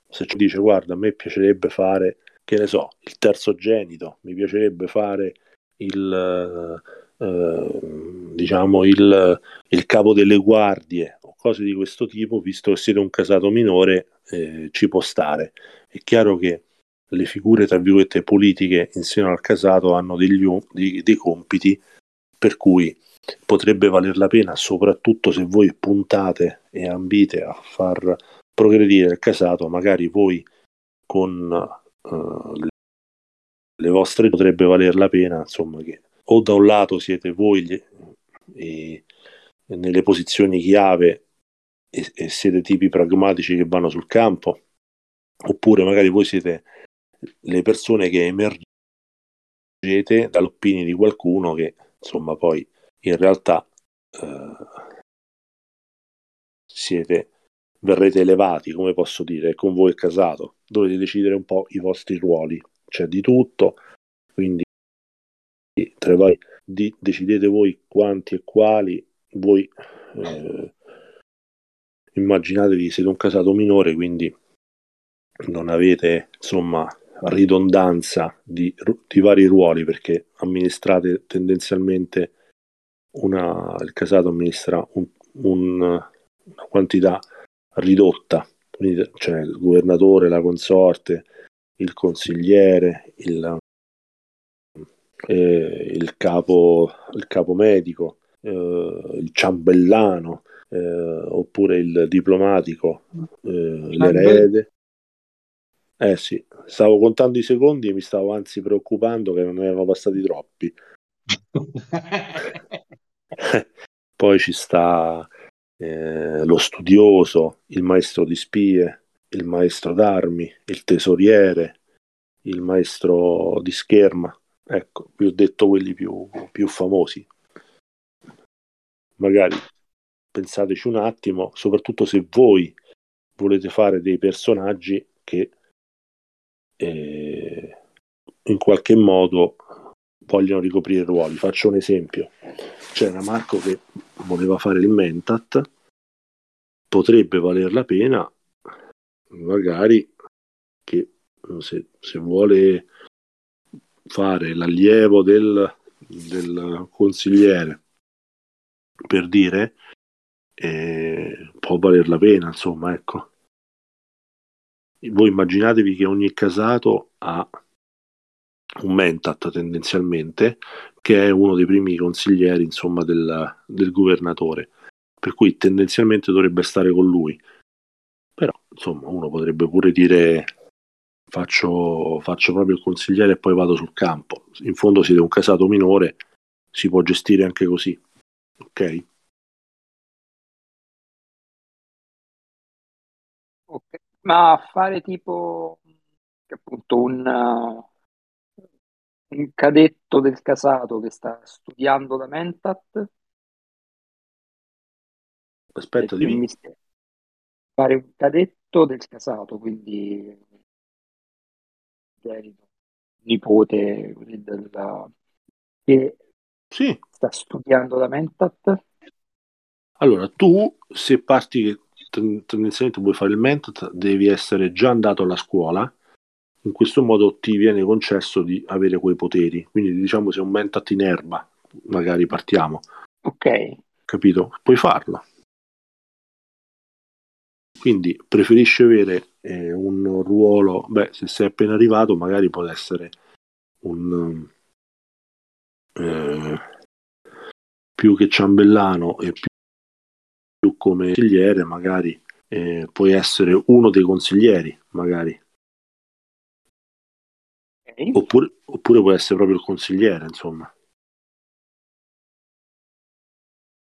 se ci dice guarda a me piacerebbe fare, che ne so, il terzogenito, mi piacerebbe fare il... Uh, diciamo il, il, capo delle guardie o cose di questo tipo, visto che siete un casato minore, eh, ci può stare. È chiaro che le figure, tra virgolette, politiche insieme al casato hanno degli, dei, dei compiti per cui potrebbe valer la pena, soprattutto se voi puntate e ambite a far progredire il casato, magari voi con uh, le vostre potrebbe valer la pena, insomma, che o da un lato siete voi gli, e, nelle posizioni chiave e, e siete tipi pragmatici che vanno sul campo, oppure magari voi siete le persone che emergete dall'opinione di qualcuno che insomma poi in realtà eh, siete verrete elevati come posso dire con voi è casato. Dovete decidere un po' i vostri ruoli c'è di tutto quindi tra voi di, decidete voi quanti e quali voi eh, immaginatevi siete un casato minore quindi non avete insomma ridondanza di, di vari ruoli perché amministrate tendenzialmente una, il casato amministra un, un, una quantità ridotta, quindi cioè il governatore, la consorte, il consigliere, il, eh, il, capo, il capo medico, eh, il ciambellano, eh, oppure il diplomatico, eh, l'erede. Eh sì, stavo contando i secondi e mi stavo anzi preoccupando che non erano passati troppi. <laughs> Poi ci sta eh, lo studioso, il maestro di spie, il maestro d'armi, il tesoriere, il maestro di scherma. Ecco, vi ho detto quelli più, più famosi. Magari pensateci un attimo, soprattutto se voi volete fare dei personaggi che eh, in qualche modo vogliono ricoprire ruoli. Faccio un esempio. C'era Marco che voleva fare il Mentat, potrebbe valer la pena magari che se, se vuole fare l'allievo del, del consigliere per dire eh, può valer la pena insomma ecco voi immaginatevi che ogni casato ha un mentat tendenzialmente, che è uno dei primi consiglieri insomma, del, del governatore, per cui tendenzialmente dovrebbe stare con lui. Però insomma uno potrebbe pure dire faccio, faccio proprio il consigliere e poi vado sul campo. In fondo siete un casato minore, si può gestire anche così. Ok? Ok, ma fare tipo appunto un, un cadetto del casato che sta studiando da Mentat. Aspetta, dimmi. Fare un cadetto del casato, quindi nipote della... che sì. sta studiando da Mentat. Allora, tu se parti tendenzialmente vuoi fare il Mentat, devi essere già andato alla scuola in questo modo ti viene concesso di avere quei poteri. Quindi diciamo se un mentat in erba, magari partiamo. Ok. Capito? Puoi farlo. Quindi preferisci avere eh, un ruolo, beh, se sei appena arrivato magari può essere un, eh, più che ciambellano e più, più come consigliere, magari eh, puoi essere uno dei consiglieri, magari. Okay. Oppure, oppure puoi essere proprio il consigliere, insomma.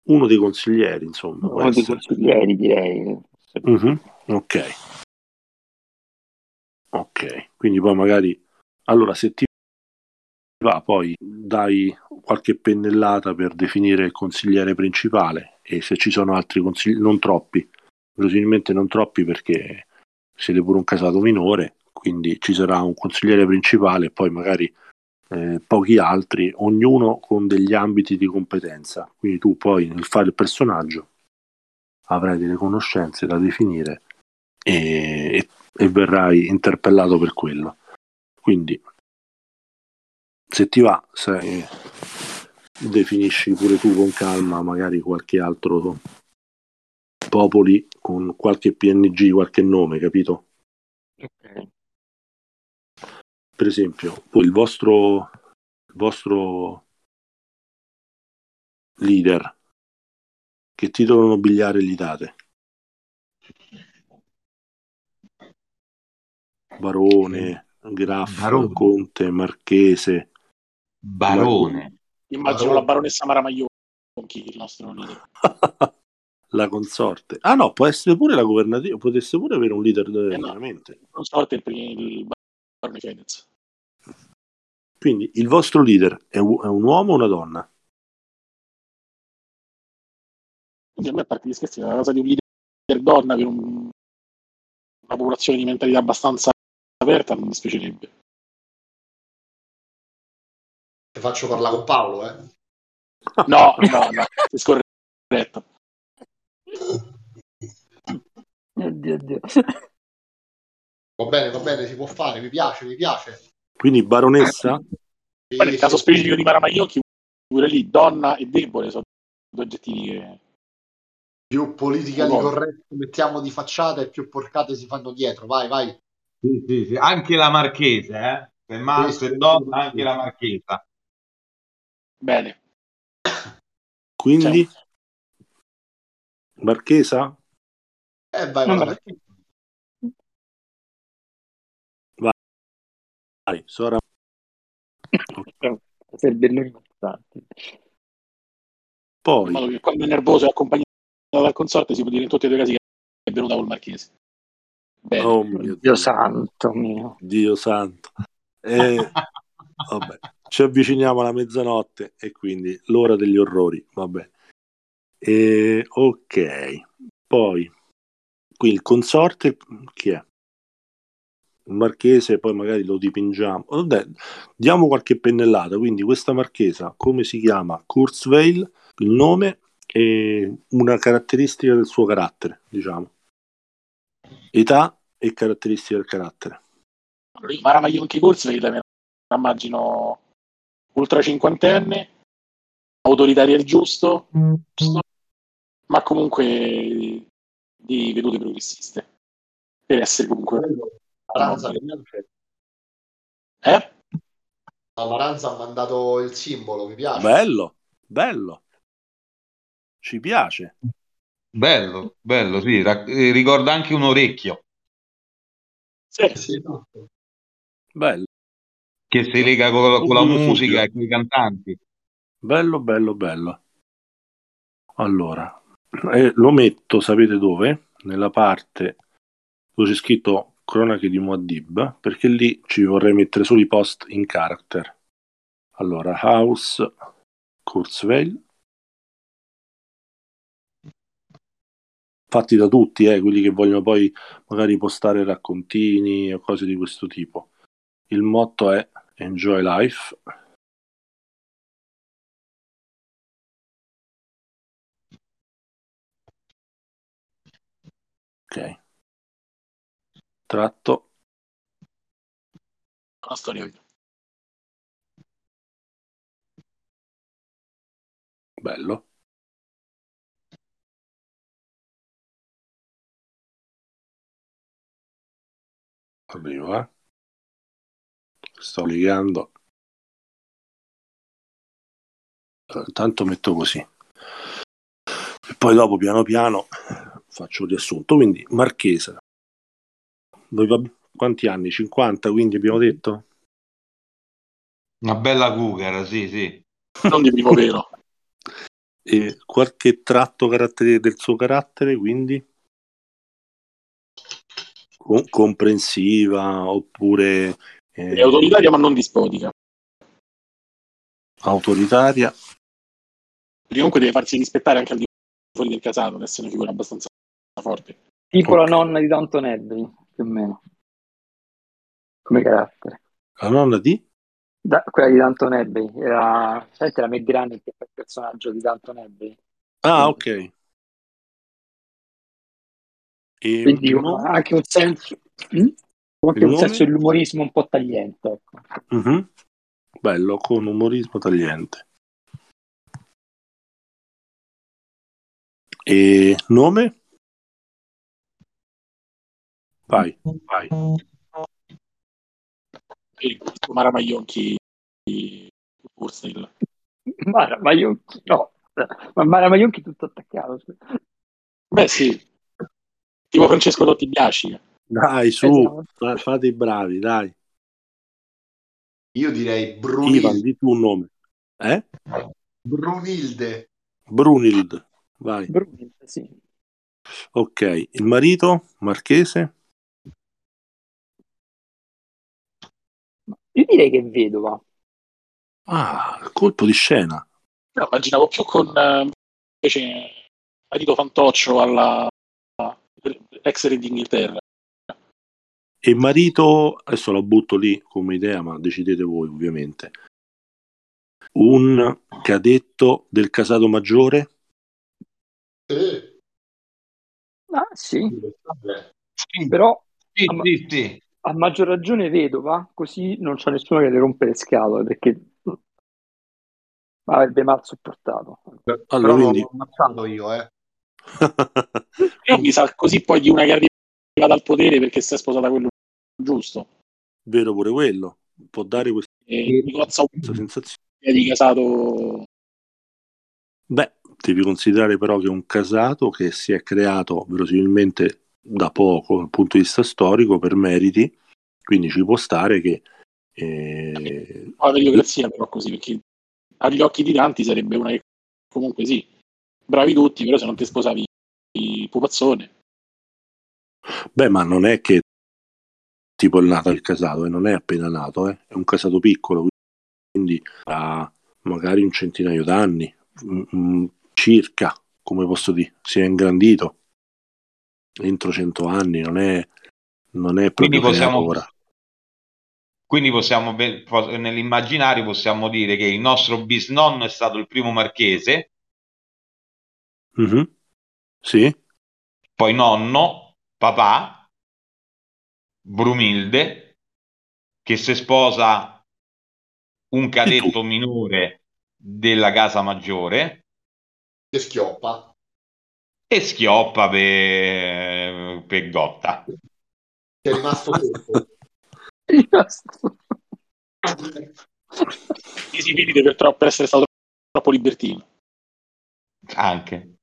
Uno dei consiglieri, insomma. Uno dei consiglieri, direi. Mm-hmm. Ok. Ok, quindi poi magari... Allora, se ti va, poi dai qualche pennellata per definire il consigliere principale e se ci sono altri consiglieri, non troppi, verosimilmente non troppi perché siete pure un casato minore, quindi ci sarà un consigliere principale e poi magari eh, pochi altri, ognuno con degli ambiti di competenza. Quindi tu poi nel fare il personaggio avrai delle conoscenze da definire e, e, e verrai interpellato per quello. Quindi se ti va, se definisci pure tu con calma magari qualche altro popoli con qualche PNG, qualche nome, capito? Ok. Per esempio, il vostro, il vostro leader, che titolo nobiliare gli date? Barone, Graf, Barone. Conte, Marchese. Barone. Immagino Barone. la baronessa Mara Maionchi, il nostro leader. <laughs> la consorte. Ah no, può essere pure la governativa, potesse pure avere un leader eh veramente. No, consorte il, il barone Fedez. Quindi il vostro leader è è un uomo o una donna? Quindi a me a parte gli scherzi, la cosa di un leader donna per un, una popolazione di mentalità abbastanza aperta non mi dispiacerebbe. Ti faccio parlare con Paolo, eh? No, no, no, sei scorretto. Oddio, oddio. Va bene, va bene, si può fare, mi piace, mi piace. Quindi baronessa? Sì, nel caso specifico di Maramaiocchi, pure lì donna e debole sono due aggettivi che... Più politica di corretto mettiamo di facciata e più porcate si fanno dietro, vai, vai. Sì, sì, sì. Anche la marchese, eh? Se maschio e donna, anche la marchesa. Bene. Quindi... Ciao. Marchesa? Eh, vai, vai, vai. Vai, Sora. Servelloni importanti. Poi... quando è nervoso e accompagnato dal consorte si può dire in tutti e due i casi che è venuta col marchese. Bene. Oh mio Dio, Dio santo mio. Dio santo. Eh, <laughs> vabbè, ci avviciniamo alla mezzanotte e quindi l'ora degli orrori. Vabbè. E, ok, poi qui il consorte chi è? Il marchese, poi magari lo dipingiamo. Vabbè, diamo qualche pennellata. Quindi questa marchesa, come si chiama? Kurzweil, il nome e una caratteristica del suo carattere, diciamo. Età e caratteristiche del carattere. Mara Maglionchi Kurzweil, immagino ultra cinquantenne, autoritaria il giusto, giusto ma comunque di vedute progressiste. Per essere comunque... Maranza, eh? La Maranza ha mandato il simbolo, mi piace. Bello, bello. Ci piace. Bello, bello, sì. Eh, ricorda anche un orecchio. Sì, sì. Bello. Che si lega con, con la musica e con i cantanti. Bello, bello, bello. Allora, eh, lo metto, sapete dove? Nella parte dove c'è scritto cronache di Muad'Dib, perché lì ci vorrei mettere solo i post in character. Allora, House, Kurzweil, fatti da tutti, eh, quelli che vogliono poi magari postare raccontini o cose di questo tipo. Il motto è Enjoy Life. Ok. Tratto. La storia Bello. Arrivo, eh. Sto ligando. Intanto metto così. poi dopo piano piano faccio il riassunto. Quindi Marchese, quanti anni? 50, quindi abbiamo detto? Una bella cougar, sì, sì. Non di primo vero. <laughs> E qualche tratto del suo carattere, quindi? Com- comprensiva oppure... Eh, autoritaria ma non dispotica. Autoritaria. Comunque deve farsi rispettare anche al di fuori del casato, deve essere una figura abbastanza forte. Tipo okay. la nonna di Danton Abbey, più o meno. Come carattere. La nonna di? Da, quella di Danton Abbey. Era, senti, la Meg Granny che fa il personaggio di Danton Abbey. Ah, ok. E Quindi no? anche un senso, hm? anche un senso dell'umorismo un po' tagliente. Ecco. Mm-hmm. Bello, con umorismo tagliente. E nome? Vai, vai. Mara Maionchi Mara Maionchi, no. Ma Mara Maionchi tutto attaccato. Beh sì, tipo Francesco Dotti Biasci. Dai, su, esatto. fate i bravi, dai. Io direi Brunilde. Ivan, di tu un nome. Eh? Brunilde. Brunilde, vai. Brunilde, sì. Ok, il marito, Marchese? Io direi che è vedova. Ah, colpo di scena. No, immaginavo più con uh, invece marito fantoccio alla ex re d'Inghilterra. E marito, adesso lo butto lì come idea, ma decidete voi ovviamente. Un cadetto del casato maggiore? Eh. Ah sì, sì. però sì, a, sì, sì. a maggior ragione vedova, così non c'è nessuno che le rompe le scatole perché avrebbe mal sopportato. Allora, quindi... ho ammazzato io, eh. <laughs> e mi sa così poi di una che arriva dal potere perché si è sposata quello giusto. Vero pure quello, può dare questa, questa sensazione. Di casato. Beh, devi considerare però che è un casato che si è creato verosimilmente da poco dal punto di vista storico per meriti, quindi ci può stare che... Eh... La meritocrazia però così, perché agli occhi di tanti sarebbe una che comunque sì, bravi tutti, però se non ti sposavi pupazzone. Beh, ma non è che tipo è nato il casato e non è appena nato, eh? è un casato piccolo, quindi ha magari un centinaio d'anni, mh, circa, come posso dire, si è ingrandito entro cento anni, non è, non è proprio quindi possiamo, ora. Quindi possiamo, nell'immaginario possiamo dire che il nostro bisnonno è stato il primo marchese. Mm-hmm. Sì. Poi nonno, papà, Brumilde che se sposa un cadetto minore della casa maggiore. E schioppa. E schioppa per, per Gotta. È rimasto <laughs> si per, troppo, per essere stato troppo libertino. Anche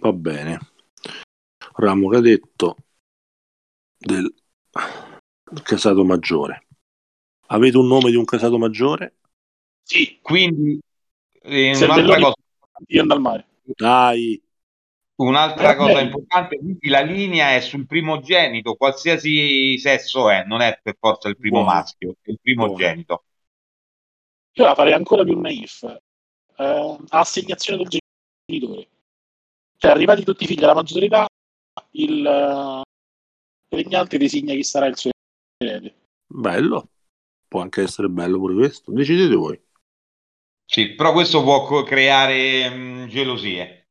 va bene ramo cadetto del casato maggiore. Avete un nome di un casato maggiore? Sì, quindi eh, un'altra cosa. Io al mare. Dai. Un'altra eh, cosa importante, la linea è sul primogenito, qualsiasi sesso è, non è per forza il primo Buono. maschio, è il primogenito. Io la farei ancora più naif. Eh, assegnazione del genitore. Cioè, arrivati tutti i figli alla maggiore età, il, Regnante designa chi sarà il suo erede. Bello, può anche essere bello pure questo, decidete voi. Sì, però questo può creare mh, gelosie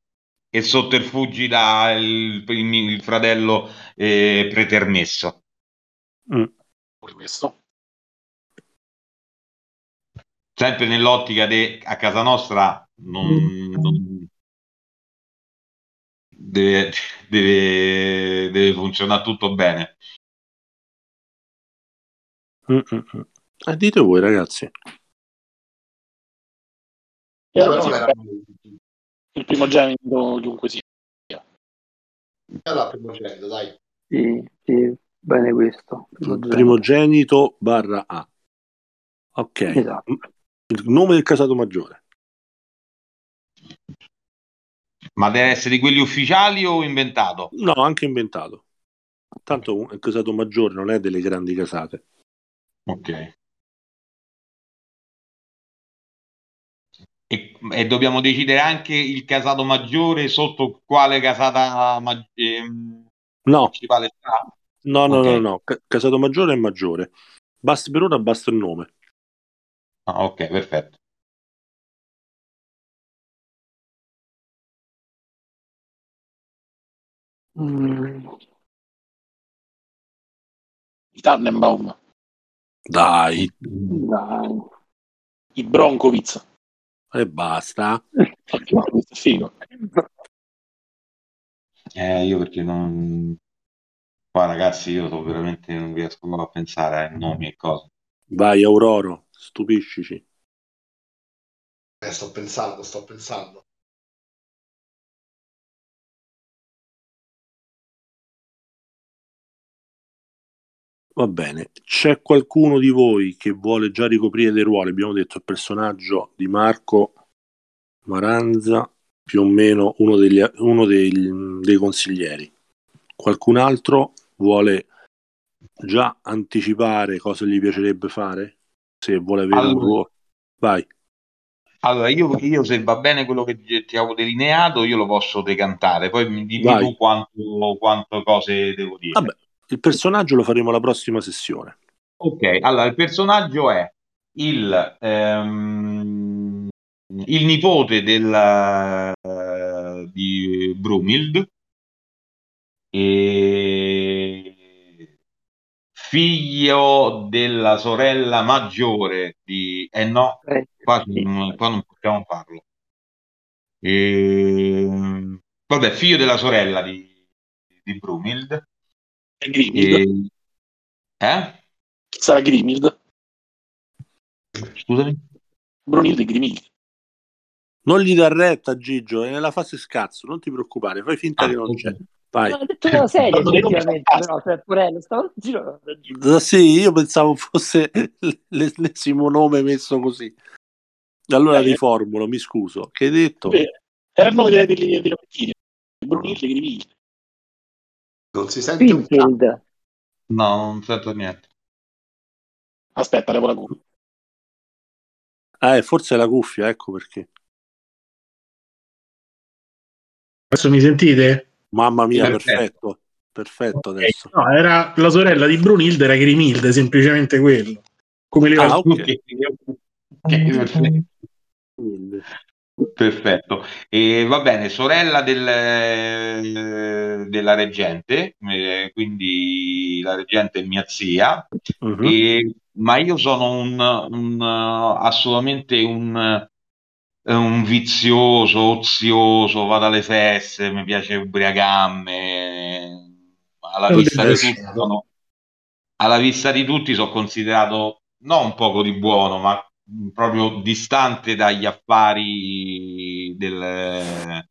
e sotterfugi dal il, il, fratello eh, pretermesso. Mm. Questo. Sempre nell'ottica di a casa nostra non, mm. non deve, deve, deve funzionare tutto bene. Mm-mm. Eh, dite voi ragazzi. Io, Il primogenito, chiunque sia. La primogenito, dai. Sì, sì, bene questo. Primogenito, primogenito barra A. Ok. Esatto. Il nome del casato maggiore. Ma deve essere di quelli ufficiali o inventato? No, anche inventato. Tanto il casato maggiore non è delle grandi casate. Ok. E, e, dobbiamo decidere anche il casato maggiore sotto quale casata ma- ehm, no. principale sta? No, no, okay. no, no, casato maggiore è maggiore. Basta, per ora basta il nome. Ah, ok, perfetto. Mm. I Tannenbaum. Dai. Dai. I Bronkovic. E basta. Figo. Eh, io perché non... Qua ragazzi io so veramente non riesco a pensare a nomi e cose. Vai Auroro, stupiscici. Eh, sto pensando, sto pensando. Va bene, c'è qualcuno di voi che vuole già ricoprire dei ruoli? Abbiamo detto il personaggio di Marco Maranza, più o meno uno, degli, uno dei, dei consiglieri. Qualcun altro vuole già anticipare cosa gli piacerebbe fare? Se vuole avere allora, un ruolo. Vai. Allora, io, io, se va bene quello che ti avevo delineato, io lo posso decantare. Poi mi dimmi Vai. tu quanto, quanto cose devo dire. Vabbè, il personaggio lo faremo alla prossima sessione. Ok, allora il personaggio è il, ehm, il nipote del, uh, di Brunild e figlio della sorella maggiore di... Eh no, eh, qua, qua non possiamo farlo. E... Vabbè, figlio della sorella di, di Brunild Grimhild. E... Eh? Sarà Grimhild. Scusami? Brunilde Grimhild. Non gli dà retta, Gigio, è nella fase scazzo, non ti preoccupare, fai finta ah, che non c'è. Vai. No, ho detto una serie, effettivamente, <laughs> però, cioè, Purello, stavo giro. Sì, io pensavo fosse <laughs> l'ennesimo nome messo così. Allora eh, riformulo, mi scuso. Che hai detto? Beh, era il nome delle, delle, delle Brunilde Grimhild. Non si sente Springfield. un No, non sento niente. Aspetta, levo la cuffia. Eh, forse è la cuffia, ecco perché. Adesso mi sentite? Mamma mia, perfetto. Perfetto, okay. adesso. No, era la sorella di Brunilde, era Grimilde, semplicemente quello. Come le ah, okay. okay. Perfetto. E va bene, sorella del, della reggente, eh, quindi la reggente è mia zia, uh-huh. e, ma io sono un, un assolutamente un, un, vizioso, ozioso, vado alle feste, mi piace ubriacarmi, alla vista di tutti sono, alla vista di tutti sono considerato non un poco di buono, ma proprio distante dagli affari del,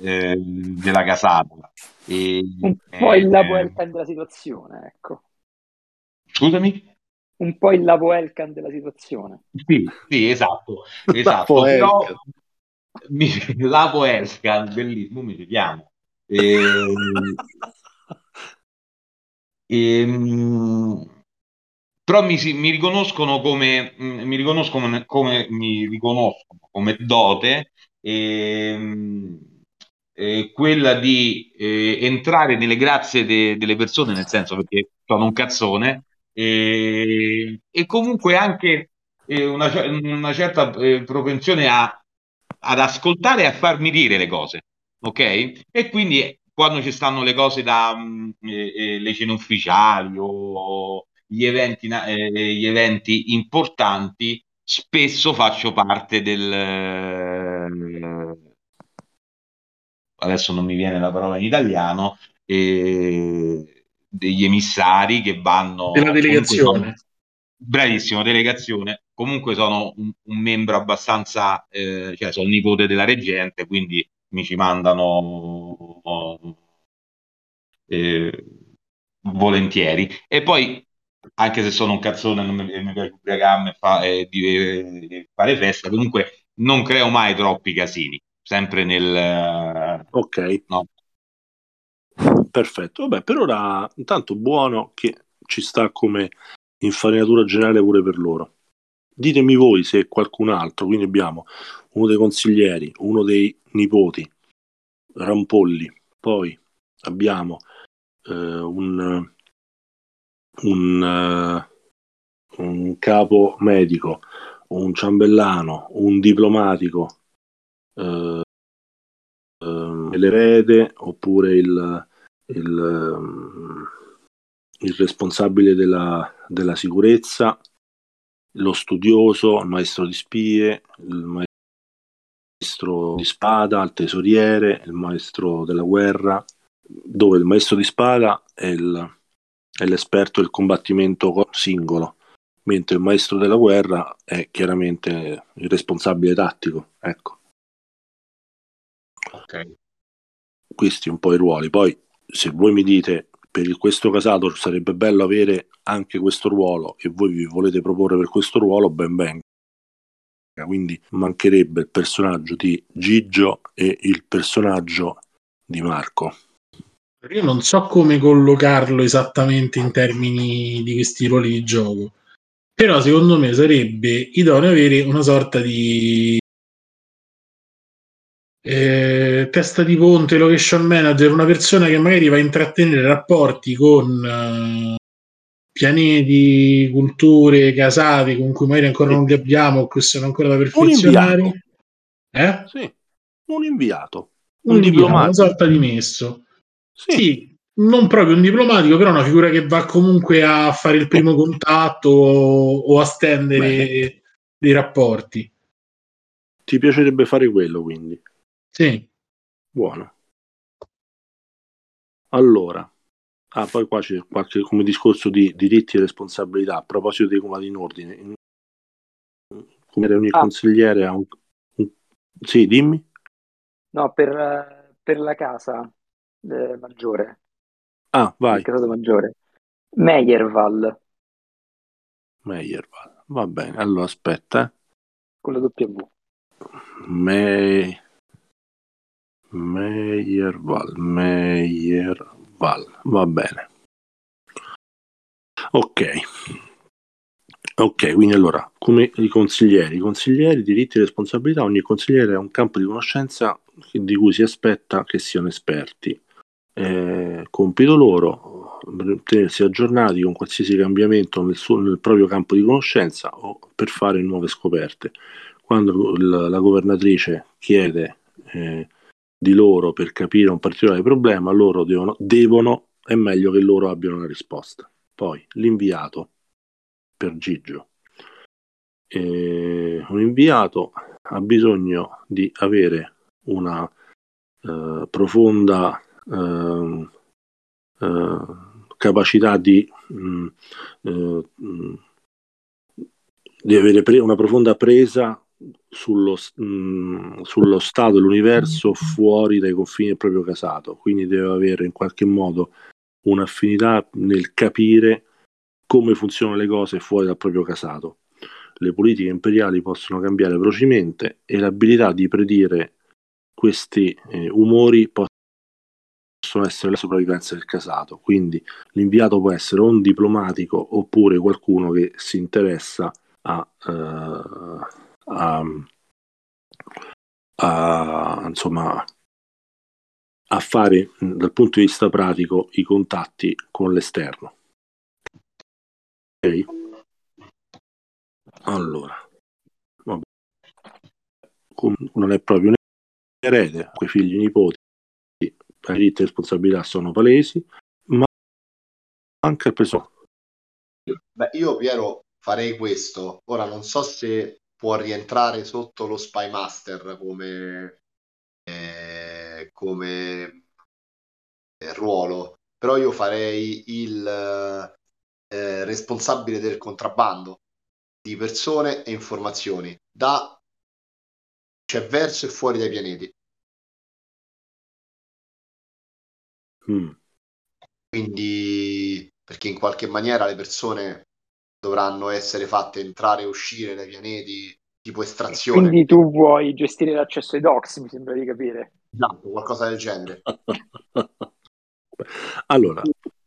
eh, della casata. E, un po' il Labo Elkan della situazione, ecco. Scusami? Un po' il Labo Elkan della situazione. Sì, sì, esatto. <laughs> esatto. Però, mi, <laughs> Labo Elkan, bellissimo, mi chiamo. E, <laughs> e, però mi, mi riconoscono come mm, mi riconoscono come mi riconoscono come dote e, e quella di eh, entrare nelle grazie de, delle persone, nel senso perché sono un cazzone e, e comunque anche eh, una, una, certa eh, propensione a, ad ascoltare e a farmi dire le cose, ok? E quindi quando ci stanno le cose da mm, eh, eh, le cene ufficiali o gli eventi, eh, gli eventi importanti, spesso faccio parte del... Eh, adesso non mi viene la parola in italiano, eh, degli emissari che vanno... Della delegazione. Sono, bravissimo, delegazione. Comunque sono un, un membro abbastanza, eh, cioè sono nipote della reggente, quindi mi ci mandano eh, volentieri. E poi, anche se sono un cazzone, non mi, mi piace ubriacarmi e fa, eh, eh, fare festa, comunque non creo mai troppi casini, sempre nel... Ok. No. Perfetto, vabbè, per ora intanto buono che ci sta come infarinatura generale pure per loro. Ditemi voi se qualcun altro, quindi abbiamo uno dei consiglieri, uno dei nipoti, Rampolli, poi abbiamo eh, un, un, uh, un, capo medico, un ciambellano, un diplomatico, uh, uh, l'erede oppure il, il, um, il responsabile della, della sicurezza, lo studioso, il maestro di spie, il maestro di spada, il tesoriere, il maestro della guerra, dove il maestro di spada è, il, è l'esperto del combattimento singolo, mentre il maestro della guerra è chiaramente il responsabile tattico. Ecco. Ok. Questi un po' i ruoli. Poi, se voi mi dite per questo casato sarebbe bello avere anche questo ruolo e voi vi volete proporre per questo ruolo, ben venga. Quindi mancherebbe il personaggio di Gigio e il personaggio di Marco. Io non so come collocarlo esattamente in termini di questi ruoli di gioco, però secondo me sarebbe idoneo avere una sorta di eh, testa di ponte, location manager, una persona che magari va a intrattenere rapporti con uh, pianeti, culture, casati con cui magari ancora sì. non li abbiamo che sono ancora da perfezionare. Un eh? Sì, un inviato. Un, un diplomatico. Una sorta di messo. Sì. sì. non proprio un diplomatico, però una figura che va comunque a fare il primo contatto o, o a stendere Beh. dei rapporti. Ti piacerebbe fare quello, quindi? Sì. Buono. Allora, ah, poi qua c'è qualche come discorso di diritti e responsabilità. A proposito dei comandi in ordine, come era un ah. consigliere a un, un, Sì, dimmi. No, per, per la casa eh, maggiore. Ah, vai. Il casato maggiore. Meyerval. Meyerval, va bene. Allora aspetta. Eh. Con la W. Me... Meyerval, Meyerval, va bene. Ok. Ok, quindi allora, come i consiglieri, i consiglieri, diritti e responsabilità, ogni consigliere ha un campo di conoscenza di cui si aspetta che siano esperti. Eh, compito loro tenersi aggiornati con qualsiasi cambiamento nel, suo, nel proprio campo di conoscenza o per fare nuove scoperte. Quando la, la governatrice chiede eh, di loro per capire un particolare problema, loro devono, devono, è meglio che loro abbiano una risposta. Poi l'inviato per Gigio. Eh, un inviato ha bisogno di avere una eh, profonda eh, eh capacità di, mh, mm, mh, eh, di avere pre- una profonda presa sullo, mh, mm, sullo stato dell'universo fuori dai confini del proprio casato, quindi deve avere in qualche modo un'affinità nel capire come funzionano le cose fuori dal proprio casato. Le politiche imperiali possono cambiare velocemente e l'abilità di predire questi eh, umori possono essere la sopravvivenza del casato. Quindi l'inviato può essere un diplomatico oppure qualcuno che si interessa a, uh, a, a, insomma, a fare dal punto di vista pratico i contatti con l'esterno. Ok? Allora, vabbè. non è proprio un erede, quei figli nipoti, i diritti e responsabilità sono palesi, ma anche il peso. Beh, io Piero farei questo. Ora non so se può rientrare sotto lo Spy Master come, eh, come eh, ruolo, però io farei il eh, responsabile del contrabbando di persone e informazioni da cioè verso e fuori dai pianeti Mm. Quindi, perché in qualche maniera le persone dovranno essere fatte entrare e uscire dai pianeti tipo estrazione. Quindi tu vuoi gestire l'accesso ai docs, mi sembra di capire. Esatto, qualcosa del genere. <laughs> allora,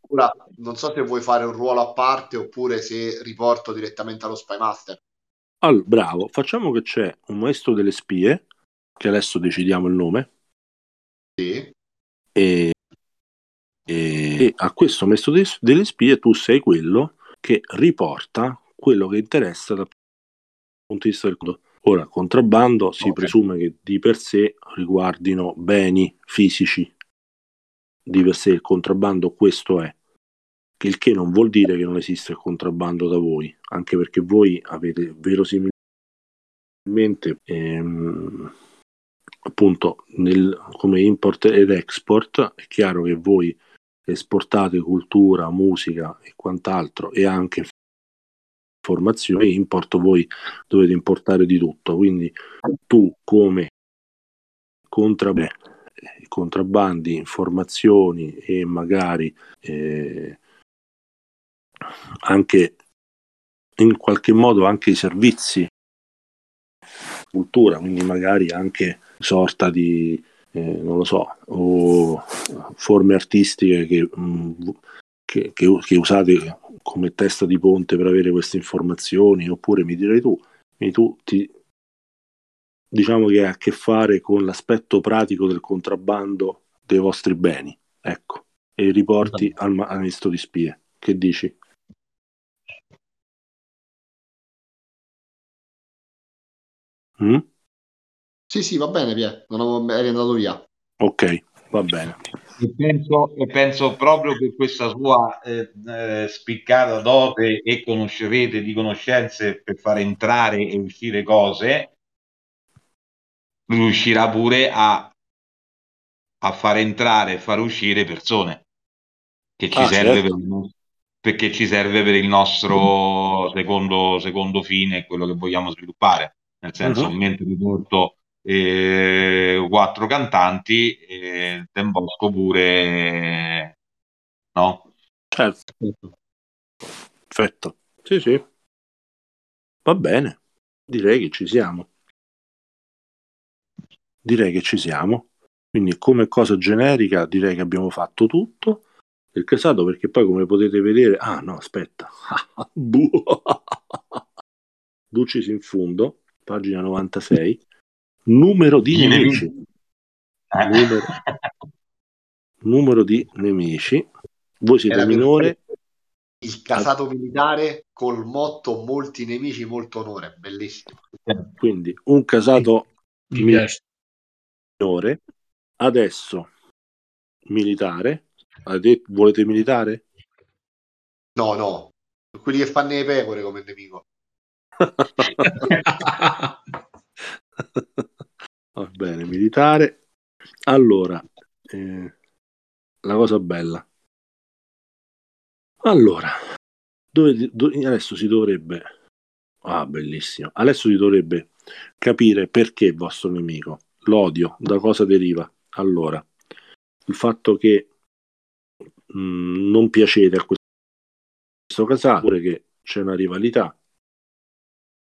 Ora, non so se vuoi fare un ruolo a parte oppure se riporto direttamente allo Spy Master. Allora, bravo, facciamo che c'è un maestro delle spie, che adesso decidiamo il nome. Sì. E, e a questo maestro delle spie tu sei quello che riporta quello che interessa dal punto di vista del conto. Ora, contrabbando si okay. presume che di per sé riguardino beni fisici. Di per sé il contrabbando questo è. Il che non vuol dire che non esiste il contrabbando da voi, anche perché voi avete verosimilmente ehm, appunto nel, come import ed export è chiaro che voi esportate cultura, musica e quant'altro e anche informazioni, import voi dovete importare di tutto, quindi tu come contrab- contrabbandi, informazioni e magari eh, anche in qualche modo anche i servizi cultura, quindi magari anche sorta di eh, non lo so, o forme artistiche che, mh, mm, che, che, che, usate come testa di ponte per avere queste informazioni, oppure mi direi tu, tu ti, diciamo che ha a che fare con l'aspetto pratico del contrabbando dei vostri beni, ecco, e riporti esatto. al, ministro di spie. Che dici? Mm? Sì, sì, va bene, Pia. Non avevo... eri andato via. Ok, va bene. E penso, e penso proprio che questa sua eh, eh, spiccata dote e conoscerete di conoscenze per far entrare e uscire cose, riuscirà pure a, a far entrare e far uscire persone che ci ah, serve certo. per il, perché ci serve per il nostro secondo, secondo fine, quello che vogliamo sviluppare nel senso, uh-huh. mentre porto eh, quattro cantanti, eh, Ten Bosco pure, no? Certo. Perfetto. Sì, sì. Va bene. Direi che ci siamo. Direi che ci siamo. Quindi come cosa generica direi che abbiamo fatto tutto. Il casato perché poi come potete vedere... Ah no, aspetta. <laughs> <laughs> Ducis in fondo pagina 96, numero di nemici. Numero, numero di nemici. Voi siete Era minore. Il casato militare col motto molti nemici, molto onore. Bellissimo. Quindi un casato minore, adesso militare. Volete militare? No, no. Quelli che fanno le pecore come nemico. <laughs> <laughs> Va bene, militare. Allora, eh, la cosa bella. Allora, dove, dove, adesso si dovrebbe... Ah, bellissimo. Adesso si dovrebbe capire perché il vostro nemico, l'odio, da cosa deriva. Allora, il fatto che mh, mm, non piacete a questo, casato, oppure che c'è una rivalità,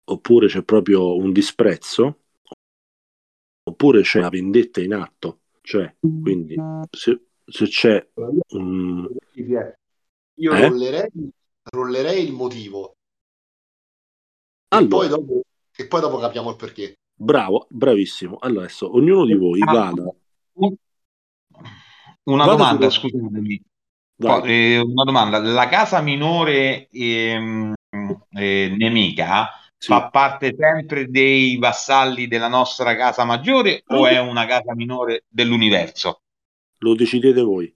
oppure c'è proprio un disprezzo, oppure c'è una vendetta in atto. Cioè, quindi, se, se c'è un... Io eh? rollerei, rollerei, il motivo. Allora, e, poi dopo, e poi dopo capiamo il perché. Bravo, bravissimo. Allora, adesso ognuno di voi ah, vada... Una vada domanda, su... scusatemi. Eh, una domanda. La casa minore ehm, eh, nemica sì. fa parte sempre dei vassalli della nostra casa maggiore o è una casa minore dell'universo? Lo decidete voi.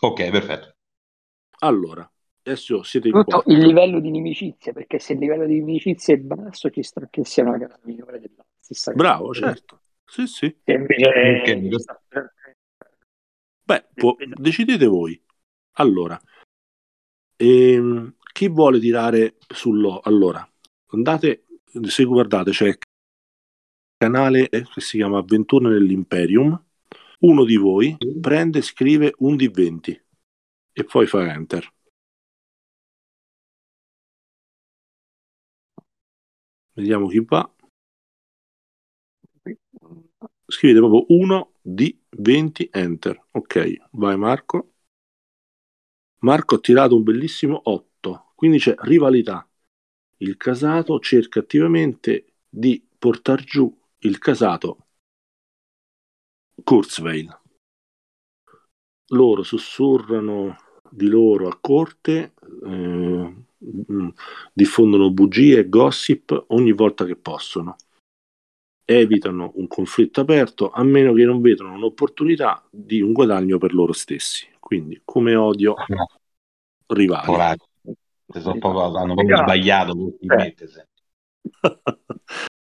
Ok, perfetto. Allora, adesso siete in Tutto il livello di inimicizia, perché se il livello di inimicizia è basso ci sta che sia una casa minore della stessa Bravo, casa. certo. Sì, sì. invece... Okay. Beh, può... decidete voi. Allora, ehm, chi vuole tirare sullo... Allora, andate, se guardate c'è il canale che si chiama Avventure nell'Imperium, uno di voi prende e scrive un D20 e poi fa enter. Vediamo chi va. Scrivete proprio 1 di 20 enter. Ok, vai Marco. Marco ha tirato un bellissimo 8, quindi c'è rivalità. Il casato cerca attivamente di portare giù il casato Kurzweil. Loro sussurrano di loro a corte, eh, diffondono bugie e gossip ogni volta che possono. Evitano un conflitto aperto a meno che non vedano un'opportunità di un guadagno per loro stessi. Quindi, come odio <laughs> rivali. Hanno proprio sbagliato.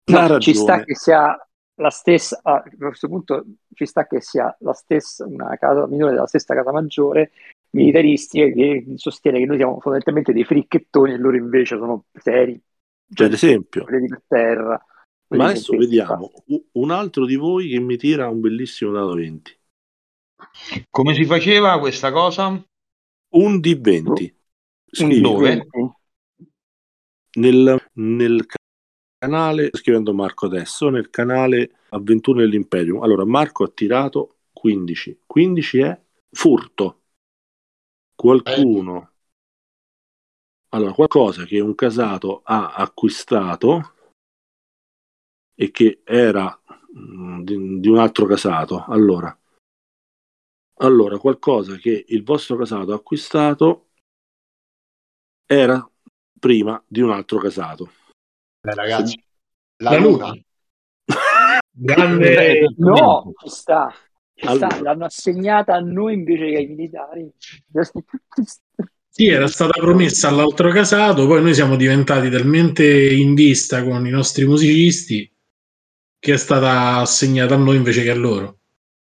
no, <laughs> ci sta che sia la stessa, a questo punto ci sta che sia la stessa, una casa minore della stessa casa maggiore militaristica che sostiene che noi siamo fondamentalmente dei fricchettoni e loro invece sono seri. Cioè, ad esempio, di terra. Ma adesso vediamo un altro di voi che mi tira un bellissimo dato 20. Come si faceva questa cosa? Un D20. Scrivi, Dove? Nel, nel canale, scrivendo Marco adesso, nel canale Avventure nell'Imperium. Allora, Marco ha tirato 15. 15 è furto. Qualcuno... Allora, qualcosa che un casato ha acquistato e che era mh, di, di, un altro casato. Allora, allora, qualcosa che il vostro casato ha acquistato era prima di un altro casato. Beh, ragazzi, la, la luna. luna. <laughs> Grande... No, ci sta. Ci allora. sta. L'hanno assegnata a noi invece che ai militari. <laughs> Sì, era stata promessa all'altro casato, poi noi siamo diventati talmente in vista con i nostri musicisti che è stata assegnata a noi invece che a loro.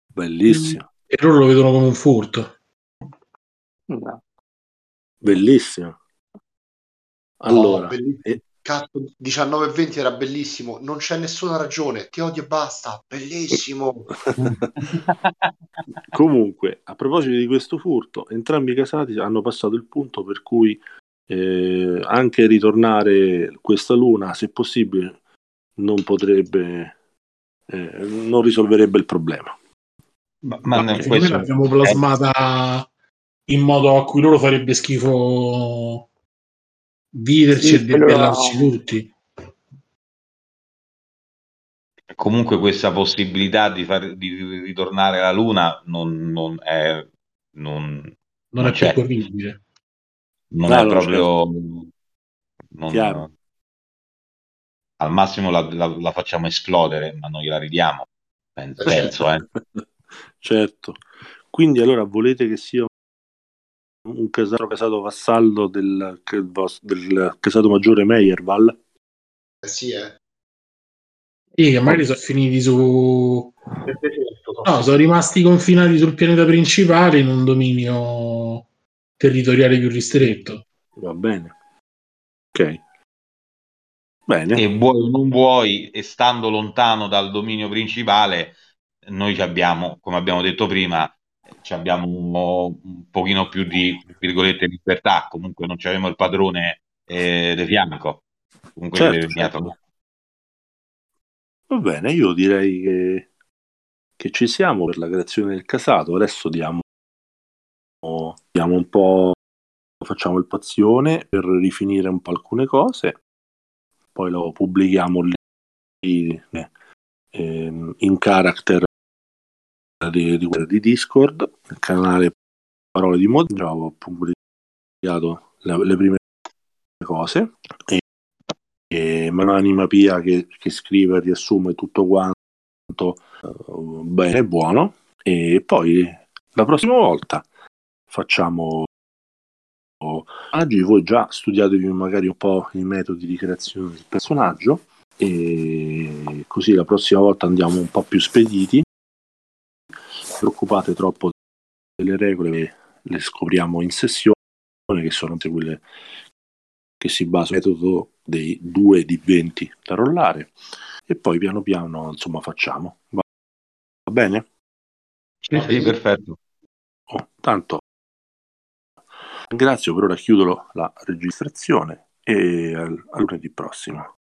Bellissimo. E loro lo vedono come un furto. No. Bellissimo. Allora, oh, e, Cazzo, 19 e 20 era bellissimo, non c'è nessuna ragione, ti odio e basta, bellissimo. <laughs> Comunque, a proposito di questo furto, entrambi i casati hanno passato il punto per cui eh, anche ritornare questa luna, se possibile, non potrebbe, eh, non risolverebbe il problema. Ma, ma, ma questo... noi l'abbiamo plasmata in modo a cui loro farebbe schifo viverci sì, e debellarci però... tutti. Comunque questa possibilità di, far, di ritornare alla Luna non, non è, non, non non è percorribile. Non no, è proprio... Non, al massimo la, la, la, facciamo esplodere, ma non gliela ridiamo. Penso, <laughs> penso eh. certo. Quindi allora volete che sia un casato, casato vassallo del, del casato maggiore Meyerval? Eh sì, eh. Sì, che magari sono finiti su... No, sono rimasti confinati sul pianeta principale in un dominio territoriale più ristretto. Va bene. Ok. Bene. E vuoi o non vuoi, e stando lontano dal dominio principale, noi abbiamo, come abbiamo detto prima, abbiamo un, un, pochino più di virgolette libertà, comunque non abbiamo il padrone eh, di fianco. Comunque certo, certo. Va bene, io direi che, che, ci siamo per la creazione del casato. Adesso diamo, diamo un po', facciamo il pazione per rifinire un po' alcune cose, poi lo pubblichiamo lì eh, in character di, di, di Discord, il canale Parole di già ho pubblicato le, le prime cose. E, e Mananima Pia che, che scrive e riassume tutto quanto uh, bene e buono. E poi la prossima volta facciamo oggi voi già studiatevi magari un po' i metodi di creazione del personaggio e così la prossima volta andiamo un po' più spediti preoccupate troppo delle regole, le scopriamo in sessione, che sono quelle che si basano sul metodo dei 2 di 20 da rollare e poi piano piano insomma facciamo. Va, bene? Sì, sì, perfetto. Oh, tanto ringrazio per ora chiudo la registrazione e al, al lunedì prossimo.